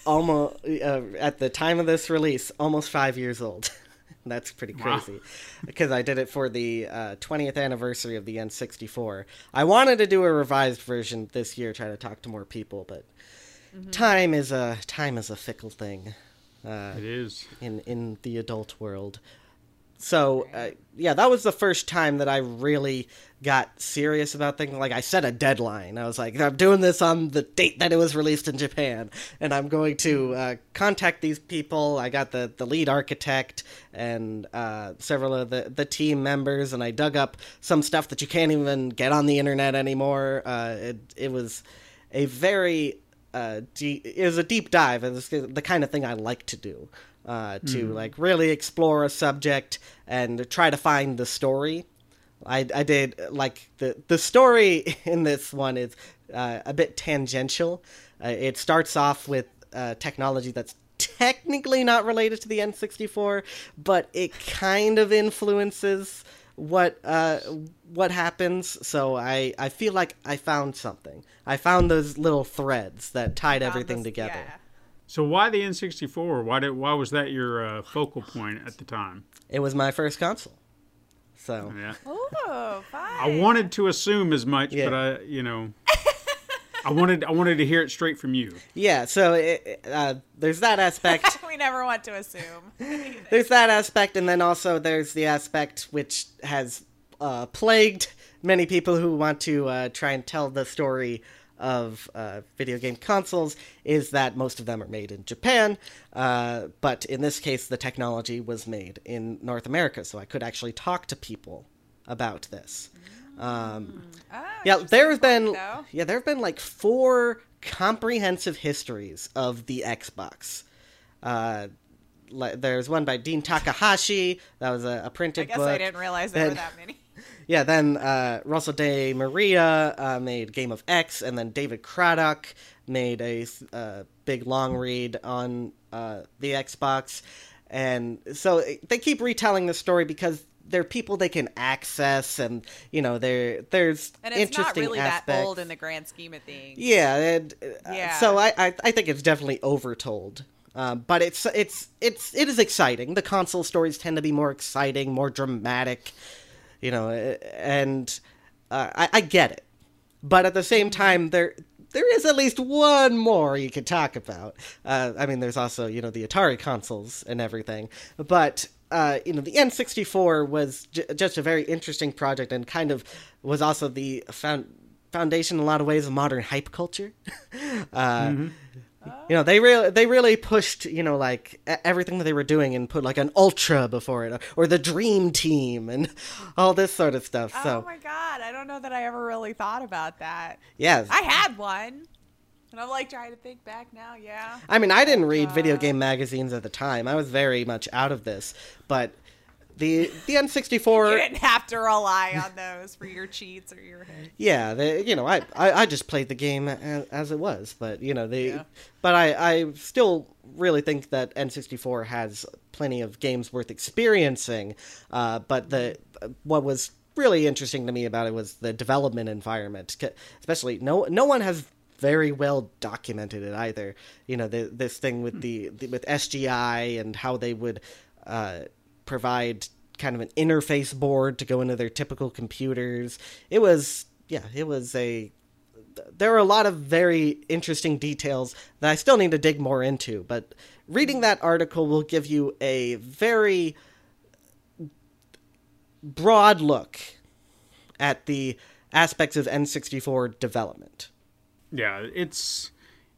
almost, uh, at the time of this release, almost five years old. [laughs] That's pretty crazy because I did it for the uh, 20th anniversary of the N64. I wanted to do a revised version this year, try to talk to more people, but time is a time is a fickle thing uh, It is. in in the adult world. So uh, yeah, that was the first time that I really got serious about things. Like I set a deadline. I was like, I'm doing this on the date that it was released in Japan, and I'm going to uh, contact these people. I got the the lead architect and uh, several of the the team members, and I dug up some stuff that you can't even get on the internet anymore. Uh, it it was a very uh, de- it was a deep dive. and the kind of thing I like to do. Uh, to like really explore a subject and try to find the story. I, I did like the the story [laughs] in this one is uh, a bit tangential. Uh, it starts off with uh, technology that's technically not related to the N64, but it kind of influences what uh, what happens. So I I feel like I found something. I found those little threads that tied everything this- together. yeah. So why the N64? Why did why was that your uh, focal point at the time? It was my first console. So Yeah. Ooh, fun. I wanted to assume as much, Yeah. but I, you know, [laughs] I wanted I wanted to hear it straight from you. yeah, so it, uh, there's that aspect. [laughs] we never want to assume. [laughs] there's that aspect, and then also there's the aspect which has uh, plagued many people who want to uh, try and tell the story of uh, video game consoles is that most of them are made in Japan, uh, but in this case, the technology was made in North America, so I could actually talk to people about this. Um, Oh, yeah, there have been though. yeah, there have been like four comprehensive histories of the Xbox. Uh, there's one by Dean Takahashi. That was a, a printed I guess book. I didn't realize there were that many. Yeah, then uh, Rusel DeMaria uh, made Game of X, and then David Craddock made a uh, big long read on uh, the Xbox. And so they keep retelling the story because they're people they can access, and you know, there there's And it's not really aspects. that old in the grand scheme of things. Yeah, and, uh, Yeah. So I, I I think it's definitely overtold. Um, but it's it's it's it is exciting. The console stories tend to be more exciting, more dramatic, you know, and uh, I, I get it. But at the same time, there there is at least one more you could talk about. Uh, I mean, there's also you know the Atari consoles and everything, but uh, you know the N64 was j- just a very interesting project and kind of was also the found foundation in a lot of ways of modern hype culture. [laughs] uh, You know, they really they really pushed you know like everything that they were doing and put like an ultra before it or the dream team and [laughs] all this sort of stuff. Oh so my god, I don't know that I ever really thought about that. Yes, I had one. And I'm like trying to think back now. Yeah. I mean, I didn't read video game magazines at the time. I was very much out of this, but the the N64 [laughs] didn't have to rely on those for your cheats or your hits. yeah, the, you know, I, I I just played the game as, as it was, but you know, they Yeah. but I I still really think that N64 has plenty of games worth experiencing. Uh, but the what was really interesting to me about it was the development environment especially no no one has very well documented it either. You know, the, this thing with the, the with SGI and how they would uh, provide kind of an interface board to go into their typical computers. It was yeah, it was a there are a lot of very interesting details that I still need to dig more into, but reading that article will give you a very broad look at the aspects of N64 development. Yeah, it's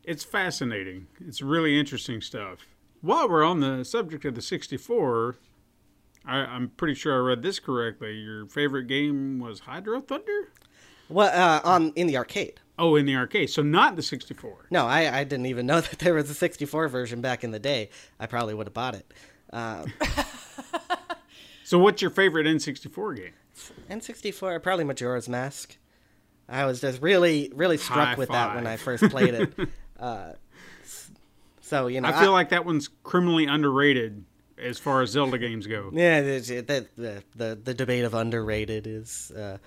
it's fascinating. It's really interesting stuff. While we're on the subject of the 64, I, I'm pretty sure I read this correctly. Your favorite game was Hydro Thunder? Well, uh, on in the arcade. Oh, in the arcade. So not the 64. No, I, I didn't even know [laughs] that there was a 64 version back in the day. I probably would have bought it. Um, [laughs] So what's your favorite N64 game? N64, probably Majora's Mask. I was just really, really struck High with that when I first played it. [laughs] uh, so you know, I feel like that one's criminally underrated as far as Zelda games go. yeah, the the the, the, the debate of underrated is uh,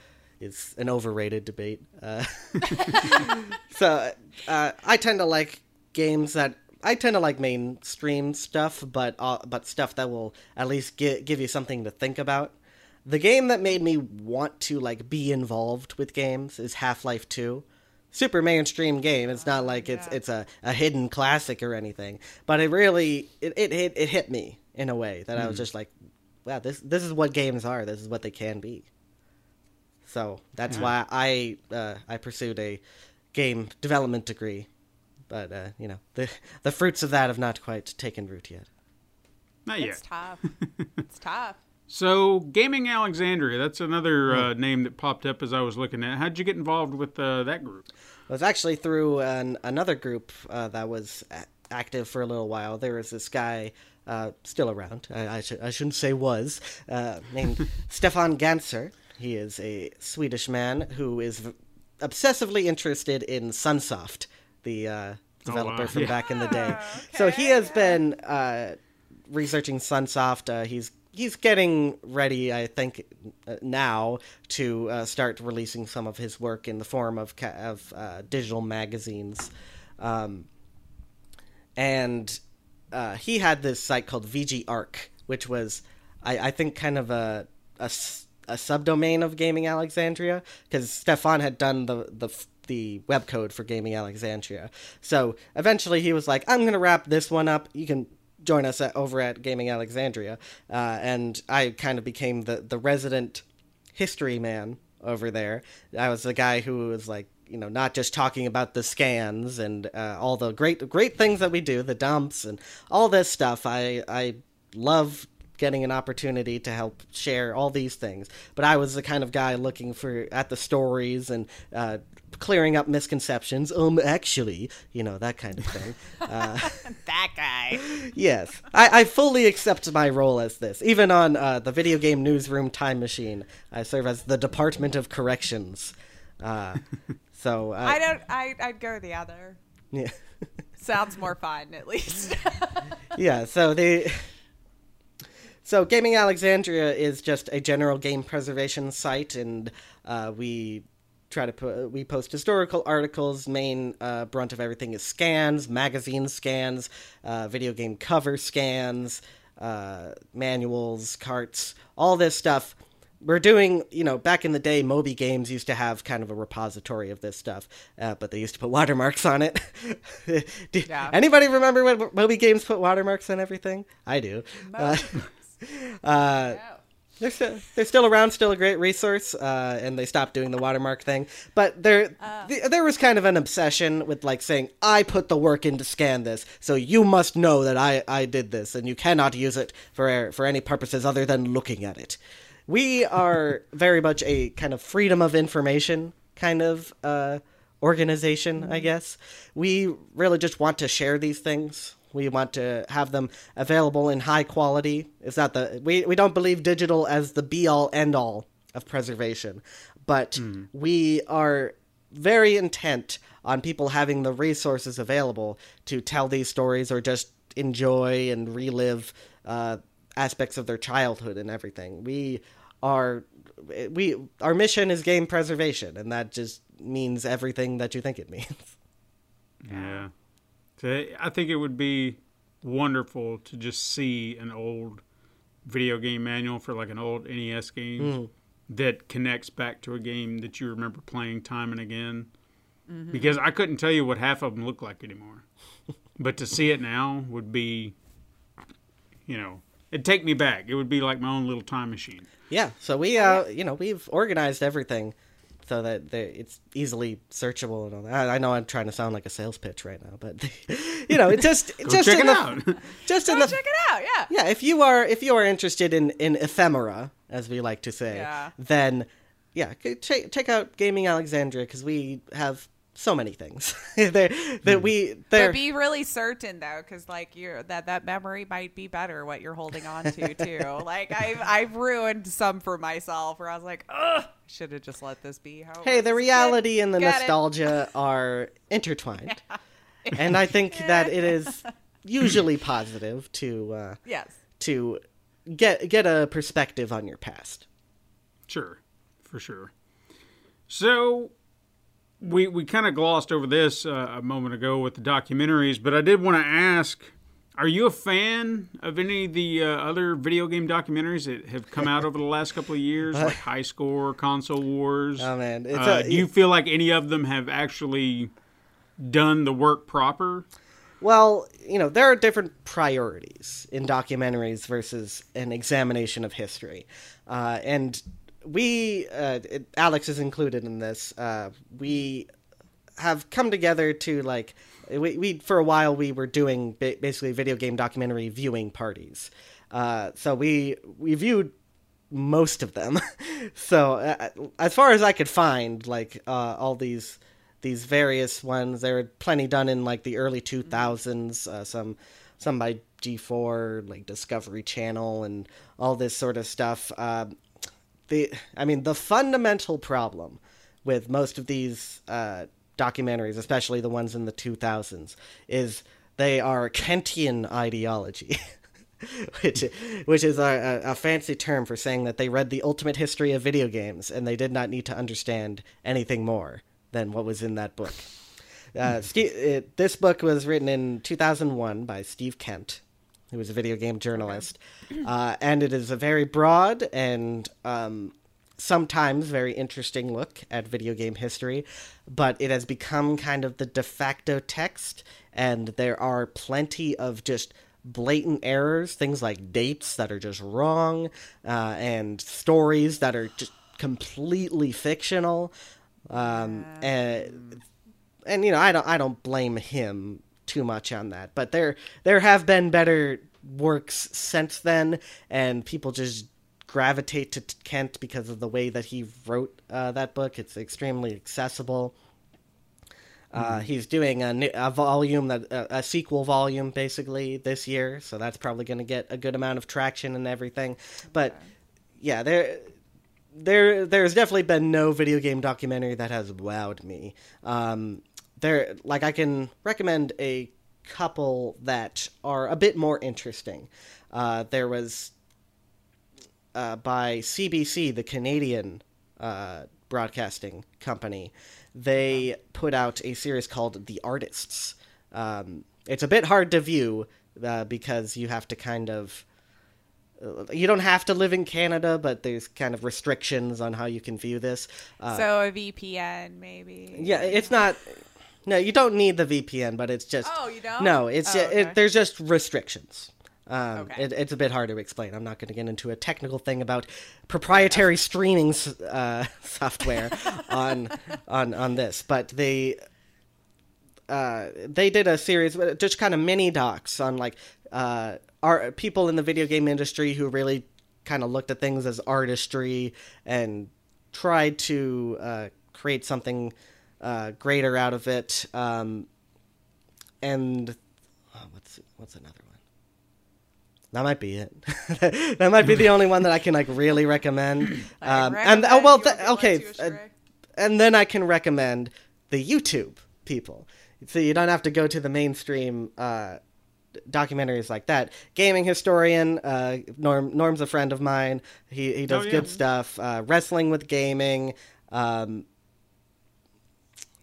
is an overrated debate. Uh, [laughs] so uh, I tend to like games that I tend to like mainstream stuff, but uh, but stuff that will at least gi- give you something to think about. The game that made me want to like be involved with games is Half Life Two. Super mainstream game. It's not like it's yeah. it's a, a hidden classic or anything, but it really it it hit it hit me in a way that I was just like, wow, this this is what games are. This is what they can be. So that's why I uh, I pursued a game development degree, but uh, you know the the fruits of that have not quite taken root yet. Not It's yet. tough. [laughs] it's tough. So Gaming Alexandria, that's another uh, name that popped up as I was looking at. How'd you get involved with uh, that group? It was actually through an, another group uh, that was active for a little while. There was this guy uh, still around. I, I, should, I shouldn't say was uh, named [laughs] Stefan Ganser. He is a Swedish man who is v- obsessively interested in Sunsoft, the uh, developer wow. from Yeah. back in the day. Ah, [laughs] so he has yeah. been uh, researching Sunsoft. Uh, he's he's getting ready, I think, uh, now to uh, start releasing some of his work in the form of ca- of uh, digital magazines. Um, and uh, he had this site called VG Arc, which was, I, I think, kind of a a subdomain of Gaming Alexandria, because Stefan had done the the the web code for Gaming Alexandria. So eventually, he was like, "I'm going to wrap this one up. You can." Join us at, over at Gaming Alexandria, uh, and I kind of became the, the resident history man over there. I was the guy who was like, you know, not just talking about the scans and uh, all the great great things that we do, the dumps and all this stuff. I I love getting an opportunity to help share all these things. But I was the kind of guy looking for at the stories and uh, clearing up misconceptions. Um, actually, you know that kind of thing. [laughs] Uh, That guy. yes, I, I fully accept my role as this. Even on uh, the video game newsroom time machine, I serve as the Department of Corrections. Uh, [laughs] so uh, I don't. I I'd go the other. yeah, [laughs] Sounds more fun, at least. yeah. So the so Gaming Alexandria is just a general game preservation site, and uh, we try to put we post historical articles. Main uh, brunt of everything is scans, magazine scans, uh, video game cover scans, uh, manuals, carts, all this stuff. We're doing, you know, back in the day, Moby Games used to have kind of a repository of this stuff, uh, but they used to put watermarks on it. [laughs] Do- Yeah. Anybody remember when Moby Games put watermarks on everything? I do. [laughs] Uh, [laughs] uh, they're still they're still around, still a great resource, uh, and they stopped doing the watermark thing. But there th- there was kind of an obsession with like saying, "I put the work in to scan this, so you must know that I I did this, and you cannot use it for for any purposes other than looking at it." We are [laughs] very much a kind of freedom of information kind of uh, organization, I guess. We really just want to share these things. We want to have them available in high quality. It's not the we, we don't believe digital as the be all end all of preservation, but we are very intent on people having the resources available to tell these stories or just enjoy and relive uh, aspects of their childhood and everything. We are we our mission is game preservation, and that just means everything that you think it means. Yeah. So I think it would be wonderful to just see an old video game manual for like an old NES game that connects back to a game that you remember playing time and again. Because I couldn't tell you what half of them look like anymore. [laughs] but to see it now would be, you know, it'd take me back. It would be like my own little time machine. Yeah, so we uh you know we've organized everything so that they, it's easily searchable and all that. I, I know I'm trying to sound like a sales pitch right now, but [laughs] you know, it just [laughs] Go just check in it the, out. [laughs] just in the check it out. Yeah. yeah if you are if you are interested in in ephemera as we like to say Yeah. then yeah c- check check out gaming alexandria because we have so many things [laughs] they that we they're But be really certain though, because like you're that that memory might be better what you're holding on to [laughs] too. like I've I've ruined some for myself where I was like, ugh, should have just let this be. How hey the reality Get- and the get it. nostalgia [laughs] are intertwined and i think that it is usually positive to uh Yes. to get get a perspective on your past Sure, for sure. So we we kind of glossed over this uh, a moment ago with the documentaries, but I did want to ask: Are you a fan of any of the uh, other video game documentaries that have come out over the last couple of years, like [laughs] High Score, Console Wars? Oh, man, it's uh, a- do you feel like any of them have actually done the work proper? Well, you know, there are different priorities in documentaries versus an examination of history. Uh, and we, uh, it, Alex is included in this, uh, we have come together to, like, we, we for a while we were doing ba- basically video game documentary viewing parties. Uh, so we, we viewed most of them. [laughs] so uh, as far as I could find, like uh, all these these various ones, there were plenty done in like the early two thousands. Uh, some some by G four, like Discovery Channel, and all this sort of stuff. Uh, the I mean, the fundamental problem with most of these uh, documentaries, especially the ones in the two thousands, is they are Kentian ideology. [laughs] which which is a, a, a fancy term for saying that they read the ultimate history of video games and they did not need to understand anything more than what was in that book. Uh, Steve, it, this book was written in 2001 by Steve Kent, who was a video game journalist, uh, and it is a very broad and um, sometimes very interesting look at video game history, but it has become kind of the de facto text, and there are plenty of just blatant errors, things like dates that are just wrong, uh, and stories that are just completely fictional. Um, and, and you know, I don't I don't blame him too much on that, but there there have been better works since then, and people just gravitate to Kent because of the way that he wrote uh, that book. It's extremely accessible. Uh, he's doing a, new- a volume that a, a sequel volume basically this year, so that's probably going to get a good amount of traction and everything. But yeah, there there there's definitely been no video game documentary that has wowed me. Um, there like I can recommend a couple that are a bit more interesting. Uh, there was uh, by CBC, the Canadian uh, broadcasting company. They put out a series called The Artists. Um, it's a bit hard to view uh, because you have to kind of. uh, You don't have to live in Canada, but there's kind of restrictions on how you can view this. Uh, so a VPN maybe. yeah, it's not. No, you don't need the VPN, but it's just. Oh, you don't? No, it's Oh, okay. it, there's just restrictions. Um, Okay. it, it's a bit hard to explain. I'm not going to get into a technical thing about proprietary streaming uh, [laughs] software on on on this, but they uh, they did a series, just kind of mini docs on like uh, are people in the video game industry who really kind of looked at things as artistry and tried to uh, create something uh, greater out of it. Um, and oh, what's what's another one? That might be it. [laughs] that might be the only one that I can like really recommend. Um, and oh well, th- okay, led to a uh, and then I can recommend the YouTube people. So you don't have to go to the mainstream uh, documentaries like that. Gaming historian, uh, Norm Norm's a friend of mine. He he does Oh, yeah. good stuff. Uh, wrestling with gaming. Um,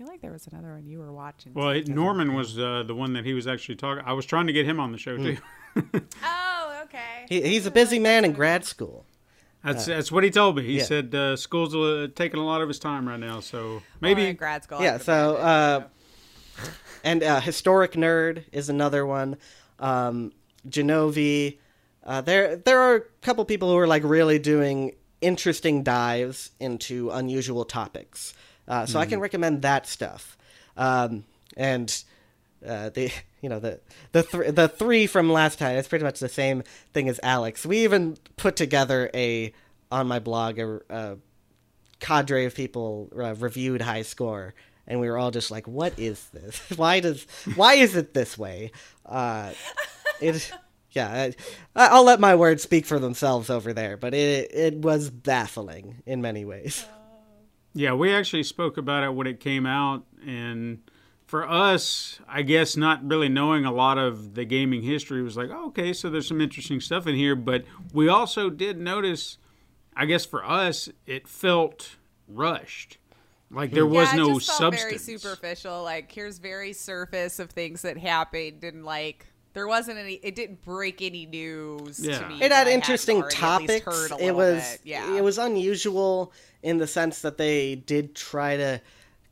feel like there was another one you were watching. Well, it, Norman was uh, the one that he was actually talking. I was trying to get him on the show too. [laughs] oh, okay. he, he's a busy man in grad school. That's that's what he told me. He yeah. said uh, school's uh, taking a lot of his time right now, so Maybe maybe in grad school. Yeah, so uh, and uh, historic nerd is another one. Um, Genovi. Uh, there there are a couple people who are like really doing interesting dives into unusual topics. Uh, so I can recommend that stuff. Um, and uh, the [laughs] you know the the th- the three from last time it's pretty much the same thing as Alex. We even put together a on my blog a, a cadre of people uh, reviewed High Score, and we were all just like, "What is this? [laughs] why does why is it this way?" Uh, it [laughs] yeah, I, I'll let my words speak for themselves over there, but it it was baffling in many ways. Yeah, we actually spoke about it when it came out, and for us, I guess not really knowing a lot of the gaming history was like, oh, okay, so there's some interesting stuff in here. But we also did notice, I guess for us, it felt rushed. Like there was yeah, it no just felt substance. Very superficial. Like here's very surface of things that happened, and like there wasn't any. It didn't break any news Yeah. to me. It had interesting hadn't already at least topics. It was bit. yeah. it was unusual in the sense that they did try to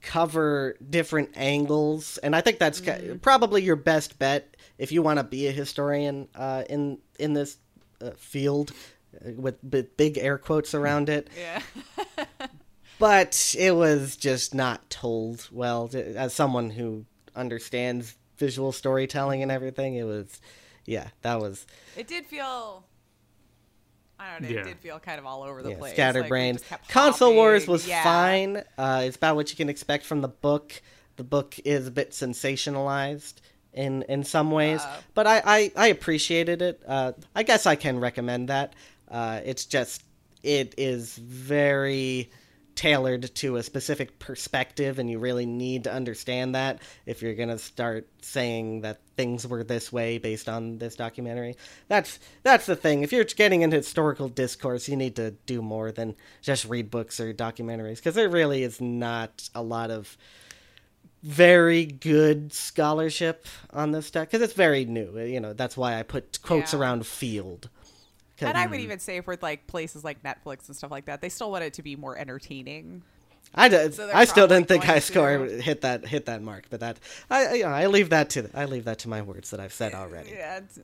cover different angles, and I think that's Mm-hmm. probably your best bet if you want to be a historian uh, in in this uh, field uh, with b- big air quotes around it. [laughs] yeah. but it was just not told well as someone who understands visual storytelling and everything it was yeah that was It did feel. I don't know. It Yeah. did feel kind of all over the yeah, place. scatterbrained Like, we just console wars was Yeah. fine uh, it's about what you can expect from the book the book is a bit sensationalized in in some ways Uh. but I, I i appreciated it uh i guess i can recommend that uh it's just it is very tailored to a specific perspective and you really need to understand that if you're going to start saying that things were this way based on this documentary. That's that's the thing. If you're getting into historical discourse you need to do more than just read books or documentaries because there really is not a lot of very good scholarship on this stuff because it's very new. You know that's why i put quotes Yeah. around field And I would even say for like places like Netflix and stuff like that, they still want it to be more entertaining. I did. So I still didn't think High Score to- hit that hit that mark, but that I I- you know, I leave that to I leave that to my words that I've said already. Yeah. It's,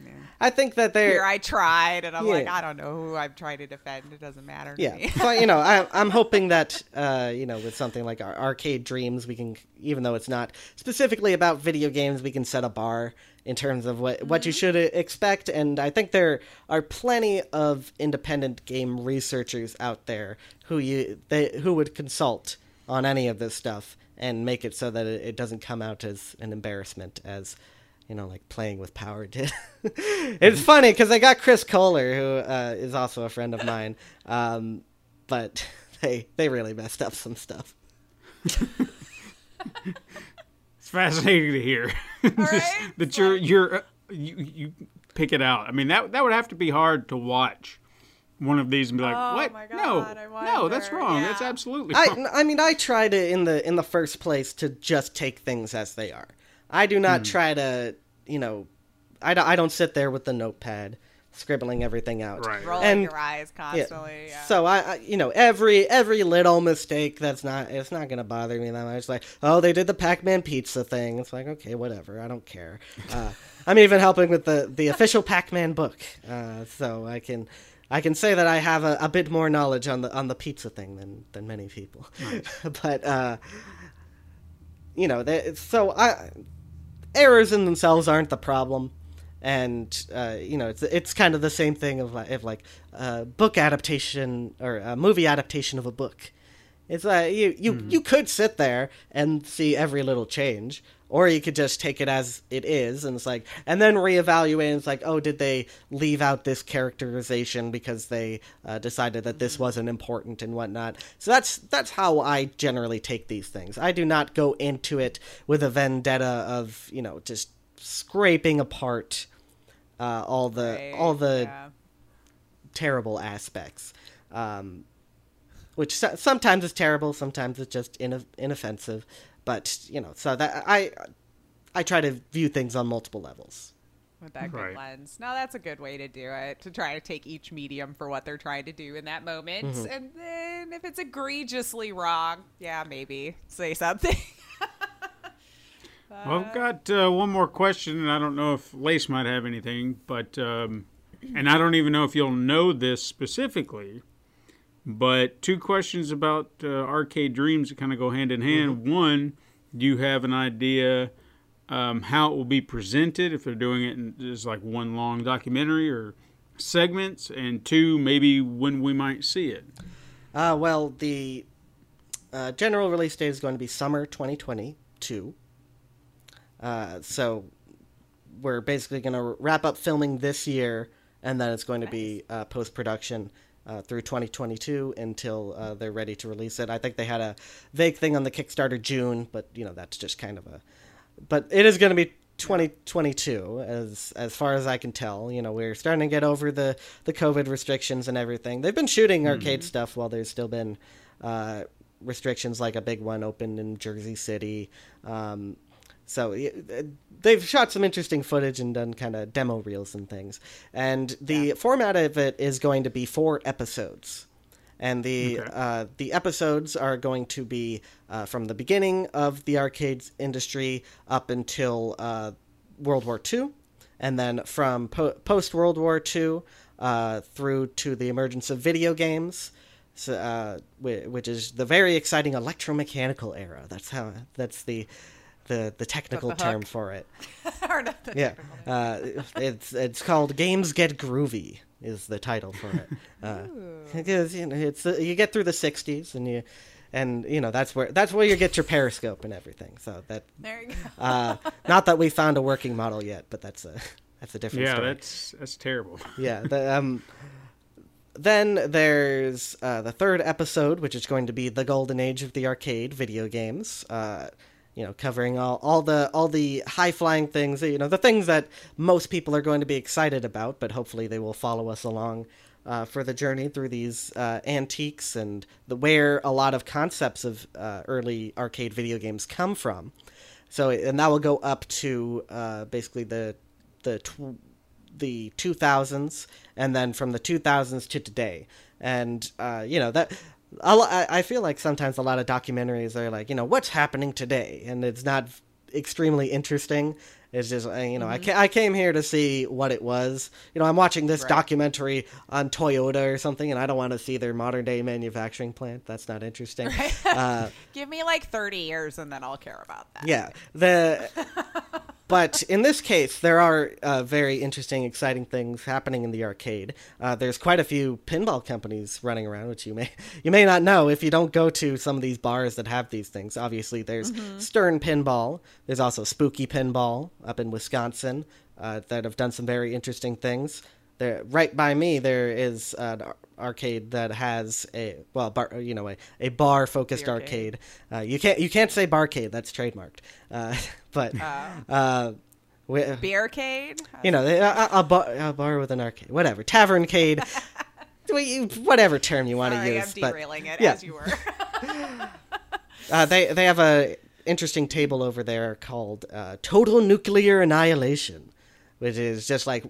yeah. I think that Here they're I tried, and I'm like, I don't know who I'm trying to defend. It doesn't matter. To yeah. so you know, [laughs] I, I'm hoping that uh, you know with something like our Arcade Dreams, we can even though it's not specifically about video games, we can set a bar in terms of what what you should expect. And I think there are plenty of independent game researchers out there who you they who would consult on any of this stuff and make it so that it, it doesn't come out as an embarrassment as you know like playing with power [laughs] did. It's funny because I got chris kohler who uh, is also a friend of [laughs] mine um, but [laughs] they they really messed up some stuff It's fascinating to hear [laughs] right? that you're you're uh, you you pick it out. I mean that that would have to be hard to watch one of these and be like, Oh what? my no, I no, that's wonder. wrong. That's absolutely wrong. I, I mean i try to in the in the first place to just take things as they are i do not try to you know I, don't- I don't sit there with the notepad scribbling everything out Right. Rolling And- your eyes constantly. Yeah. So I, I, you know, every every little mistake that's not it's not gonna bother me that much. Like, oh, they did the Pac-Man pizza thing. It's like, okay, whatever. I don't care. Uh, [laughs] I'm even helping with the the official Pac-Man book, uh, so I can I can say that I have a, a bit more knowledge on the on the pizza thing than than many people. [laughs] but uh, you know, they, so I errors in themselves aren't the problem and uh, you know it's it's kind of the same thing of like, of like uh, book adaptation or a movie adaptation of a book It's like you you you could sit there and see every little change, or you could just take it as it is, and it's like, and then reevaluate. And it's like, oh, did they leave out this characterization because they uh, decided that this wasn't important and whatnot? So that's that's how I generally take these things. I do not go into it with a vendetta of you know just scraping apart uh, all the Right, all the yeah. terrible aspects. Um, which so- sometimes is terrible, sometimes it's just ino- inoffensive. But you know, so that I I try to view things on multiple levels. with that good Right. lens. No, that's a good way to do it. To try to take each medium for what they're trying to do in that moment, Mm-hmm. and then if it's egregiously wrong, yeah, maybe say something. [laughs] Well, I've got uh, one more question, and I don't know if Lace might have anything, but um, and I don't even know if you'll know this specifically. But two questions about uh, arcade dreams that kind of go hand in hand. One, do you have an idea um, how it will be presented? If they're doing it in just like one long documentary or segments, and two, maybe when we might see it. Uh, well, the uh, general release date is going to be summer 2022. Uh, so we're basically going to wrap up filming this year, and then it's going to be uh, post production uh, through 2022 until uh, they're ready to release it. I think they had a vague thing on the Kickstarter June, but you know that's just kind of a. But it is going to be 2022 as as far as I can tell. You know, we're starting to get over the the COVID restrictions and everything. They've been shooting arcade stuff while there's still been uh, restrictions, like a big one opened in Jersey City. Um, so uh, they've shot some interesting footage and done kind of demo reels and things. And the format of it is going to be four episodes. And the Okay. uh, the episodes are going to be uh, from the beginning of the arcades industry up until uh, World War II, and then from po- post World War II uh, through to the emergence of video games, so, uh, which is the very exciting electromechanical era. That's how that's the the, the technical the term for it. [laughs] Or not the Yeah, technical uh, it's it's called Games Get Groovy is the title for it. [laughs] Uh, because you know it's uh, you get through the '60s and you and you know that's where that's where you get your periscope and everything. So that There you go. uh, not that we found a working model yet, but that's a that's a different Yeah, story. that's that's terrible. [laughs] yeah. The, um, then there's uh, the third episode, which is going to be the golden age of the arcade video games. Uh, you know, covering all, all the all the high flying things. You know, the things that most people are going to be excited about, but hopefully they will follow us along. Uh, for the journey through these uh, antiques and the where a lot of concepts of uh, early arcade video games come from, so and that will go up to uh, basically the the tw- the 2000s and then from the 2000s to today and uh, you know that I I feel like sometimes a lot of documentaries are like you know what's happening today? And it's not extremely interesting. It's just you know I, ca- I came here to see what it was. You know i'm watching this Right. documentary on toyota or something and i don't want to see their modern day manufacturing plant. That's not interesting. Uh, [laughs] Give me like 30 years and then I'll care about that. yeah. The [laughs] but in this case there are uh, very interesting exciting things happening in the arcade. Uh, there's quite a few pinball companies running around which you may [laughs] you may not know if you don't go to some of these bars that have these things. Obviously there's stern pinball. There's also spooky pinball up in wisconsin uh, that have done some very interesting things. There right by me there is an arcade that has a well bar you know a, a bar focused arcade, arcade. Uh, you can't you can't say barcade that's trademarked uh, [laughs] but uh, we, Beercade? you know a, a, bar, a bar with an arcade whatever taverncade [laughs] whatever term you want to use I'm but it yeah. as you were. [laughs] uh, they they have a interesting table over there called uh, Total Nuclear Annihilation, which is just like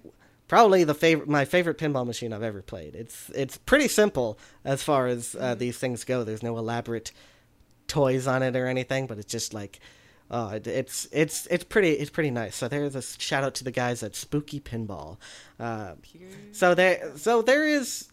probably the favorite my favorite pinball machine I've ever played. It's it's pretty simple as far as uh, these things go. There's no elaborate toys on it or anything, but it's just like oh, it, it's it's it's pretty it's pretty nice. So there's a shout out to the guys at Spooky Pinball. Uh, so there so there is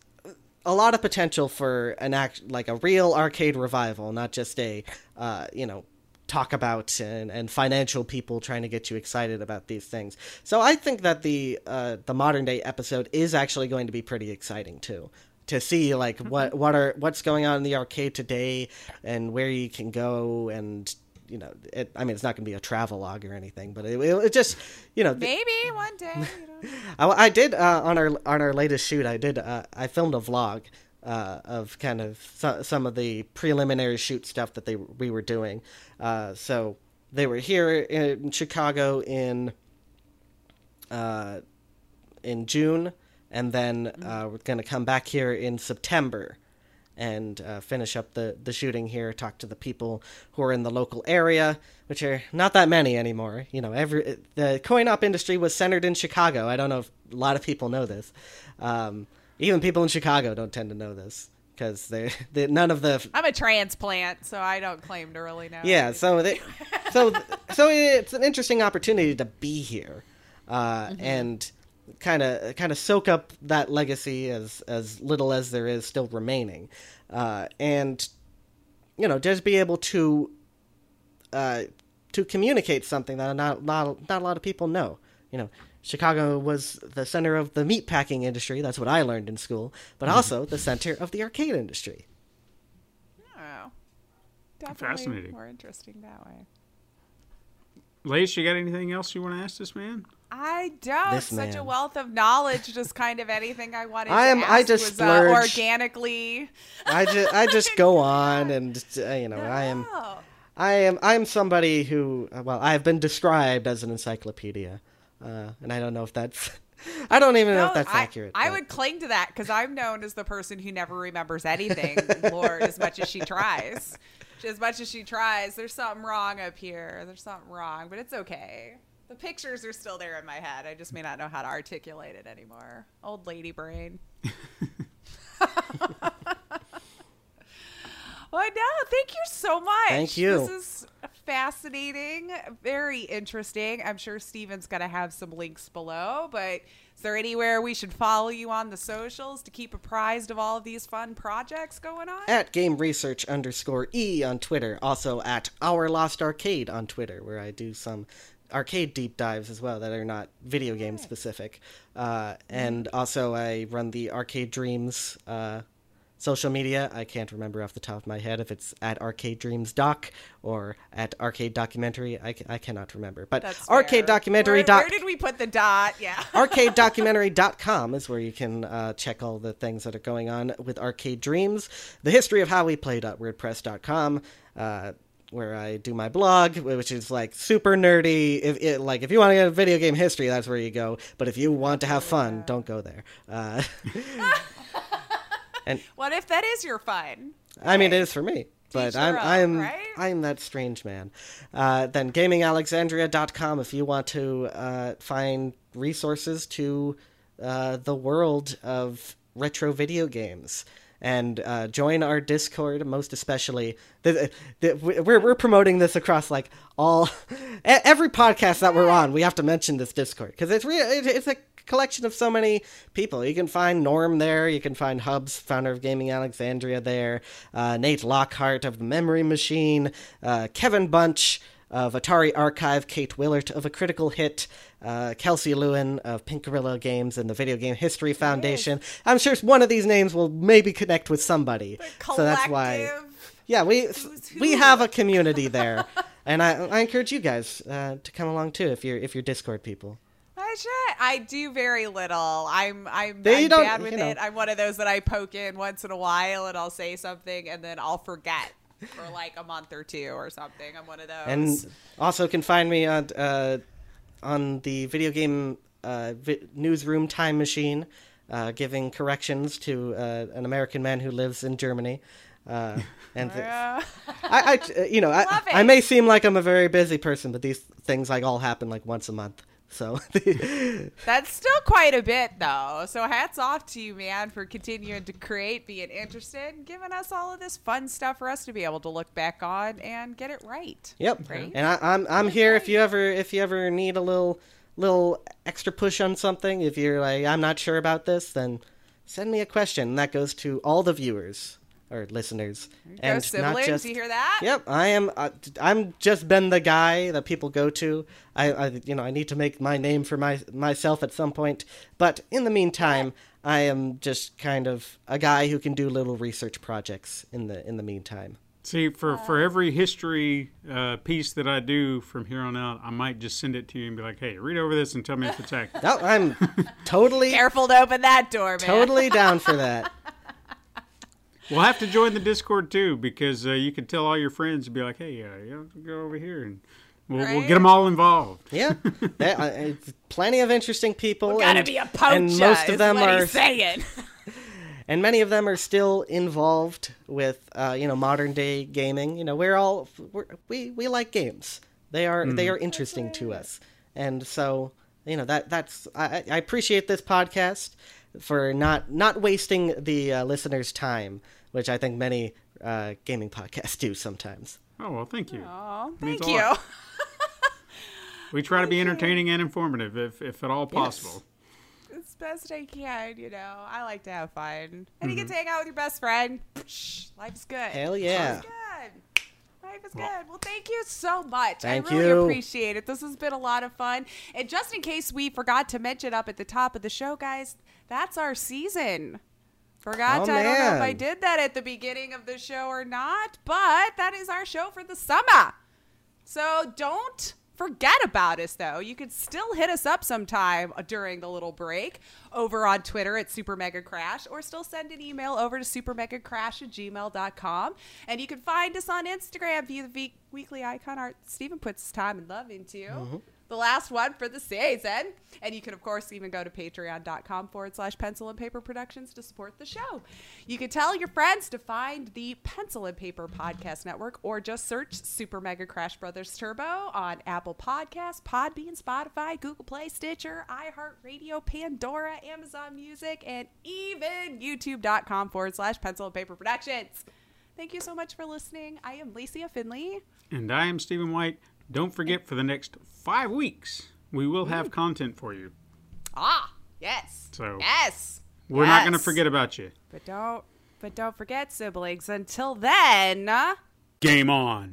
a lot of potential for an act like a real arcade revival, not just a uh, you know talk about and, and financial people trying to get you excited about these things. So I think that the uh, the modern day episode is actually going to be pretty exciting too. to see like Mm-hmm. what what are what's going on in the arcade today and where you can go and you know it, I mean it's not going to be a travel log or anything but it, it, just you know Maybe one day. [laughs] I, I did uh, on our on our latest shoot. I did. Uh, I filmed a vlog uh, of kind of so, some of the preliminary shoot stuff that they we were doing. Uh, so they were here in Chicago in uh, in June, and then uh, we're going to come back here in September and uh, finish up the, the shooting here. Talk to the people who are in the local area, which are not that many anymore. You know, every the coin op industry was centered in Chicago. I don't know if a lot of people know this. Um, even people in Chicago don't tend to know this because they, [laughs] they none of the I'm a transplant, so I don't claim to really know. yeah, so they, so so it's an interesting opportunity to be here, uh, and kind of kind of soak up that legacy as as little as there is still remaining, uh, and you know just be able to uh, to communicate something that not not not a lot of people know. You know, Chicago was the center of the meatpacking industry. That's what I learned in school, but also the center of the arcade industry. Oh, definitely Fascinating. more interesting that way. Lace, you got anything else you want to ask this man? I don't. This Such a wealth of knowledge. Just kind of anything I wanted. I to am- I just was, uh, organically. I just I just go [laughs] on and uh, you know I am. I am I'm somebody who uh, well I've been described as an encyclopedia, uh, and I don't know if that's [laughs] I don't even know if that's I, accurate. I but- would cling to that because I'm known as the person who never remembers anything, [laughs] Lord, as much as she tries. As much as she tries, there's something wrong up here. There's something wrong, but it's okay. The pictures are still there in my head. I just may not know how to articulate it anymore. Old lady brain. [laughs] Well, no, thank you so much. Thank you. This is fascinating, very interesting. I'm sure Stephen's going to have some links below, but is there anywhere we should follow you on the socials to keep apprised of all of these fun projects going on? at game research underscore e on Twitter, also at our lost arcade on Twitter, where I do some arcade deep dives as well that are not video game specific, uh, and also I run the Arcade Dreams. Uh, Social media, I can't remember off the top of my head if it's at Arcade Dreams Doc or at Arcade Documentary. I, I cannot remember. But That's Arcade fair. Documentary Where, doc- where did we put the dot? [laughs] Yeah. arcadedocumentary.com [laughs] is where you can uh, check all the things that are going on with Arcade Dreams, the history of how we played.wordpress.com, uh, where I do my blog, which is like super nerdy. If it, like if you want to get a video game history, that's where you go. But if you want to have fun, don't go there. Uh, [laughs] what if that is your fun? I mean, it is for me. But Teach I'm I'm right? I'm that strange man. Uh, then gamingalexandria.com if you want to uh, find resources to uh, the world of retro video games. And uh, join our Discord, most especially. The, the, we're we're promoting this across like all [laughs] every podcast that we're on. We have to mention this Discord because it's real. It's a collection of so many people. You can find Norm there. You can find Hubz, founder of Gaming Alexandria, there. Uh, Nate Lockhart of the Memory Machine. Uh, Kevin Bunch of Atari Archive. Kate Willaert of A Critical Hit. Uh, Kelsey Lewin of Pink Gorilla Games and the Video Game History Foundation. I'm sure one of these names will maybe connect with somebody. So that's why. Yeah, we we have a community there, and I I encourage you guys uh, to come along too if you're if you're Discord people. I. I do very little. I'm I'm, I'm bad with know. it. I'm one of those that I poke in once in a while and I'll say something and then I'll forget for like a month or two or something. I'm one of those. And also can find me on uh, on the video game uh, vi- newsroom time machine, uh, giving corrections to uh, an American man who lives in Germany. Uh, [laughs] and th- [laughs] I, I, you know, I, I may seem like I'm a very busy person, but these things like all happen like once a month. So [laughs] That's still quite a bit though. So hats off to you, man, for continuing to create, being interested, and giving us all of this fun stuff for us to be able to look back on and get it right. Yep. Right? And I, I'm I'm here if you ever if you ever need a little little extra push on something. If you're like I'm not sure about this, then send me a question. And that goes to all the viewers or listeners. And siblings, not just you hear that? Yep, I am. Uh, I'm just been the guy that people go to. I, I, you know, I need to make my name for my myself at some point. But in the meantime, I am just kind of a guy who can do little research projects in the in the meantime. See, for, for every history uh, piece that I do from here on out, I might just send it to you and be like, hey, read over this and tell me if it's [laughs] accurate. No, I'm [laughs] totally, Careful to open that door, man. totally down for that. [laughs] We'll have to join the Discord too because uh, you can tell all your friends and be like, hey, uh, you know, go over here and we'll, we'll get them all involved. Yeah, [laughs] there, uh, plenty of interesting people. Gotta and, be a poacher. and most of them are saying. [laughs] and many of them are still involved with uh, you know modern day gaming. You know, we're all we're, we we like games. They are they are interesting to us, and so you know that that's I, I appreciate this podcast for not not wasting the uh, listeners' time, which I think many uh, gaming podcasts [laughs] do sometimes. Oh, well, thank you. Means thank you. [laughs] We try to be entertaining and informative if, if at all possible. As best I can, you know. I like to have fun. And you Mm-hmm. get to hang out with your best friend. Psh, life's good. Hell yeah. Life's good. Life is good. Well, thank you so much. Thank I really you. appreciate it. This has been a lot of fun. And just in case we forgot to mention up at the top of the show, guys, that's our season. Forgot. Oh, to, I don't know if I did that at the beginning of the show or not, but that is our show for the summer. So don't forget about us, though. You could still hit us up sometime during the little break over on Twitter at Super Mega Crash, or still send an email over to supermegacrash at gmail.com. And you can find us on Instagram via the weekly icon art Stephen puts time and love into. Mm-hmm. The last one for the season. And you can, of course, even go to patreon.com forward slash pencil and paper productions to support the show. You can tell your friends to find the Pencil and Paper Podcast Network or just search Super Mega Crash Brothers Turbo on Apple Podcasts, Podbean, Spotify, Google Play, Stitcher, iHeartRadio, Pandora, Amazon Music, and even youtube.com forward slash pencil and paper productions. Thank you so much for listening. I am Lacey Finley. And I am Stephen White. Don't forget, for the next five weeks, we will have content for you. Ah, yes. So- yes. We're not going to forget about you. But don't but don't forget siblings. Until then, Game on.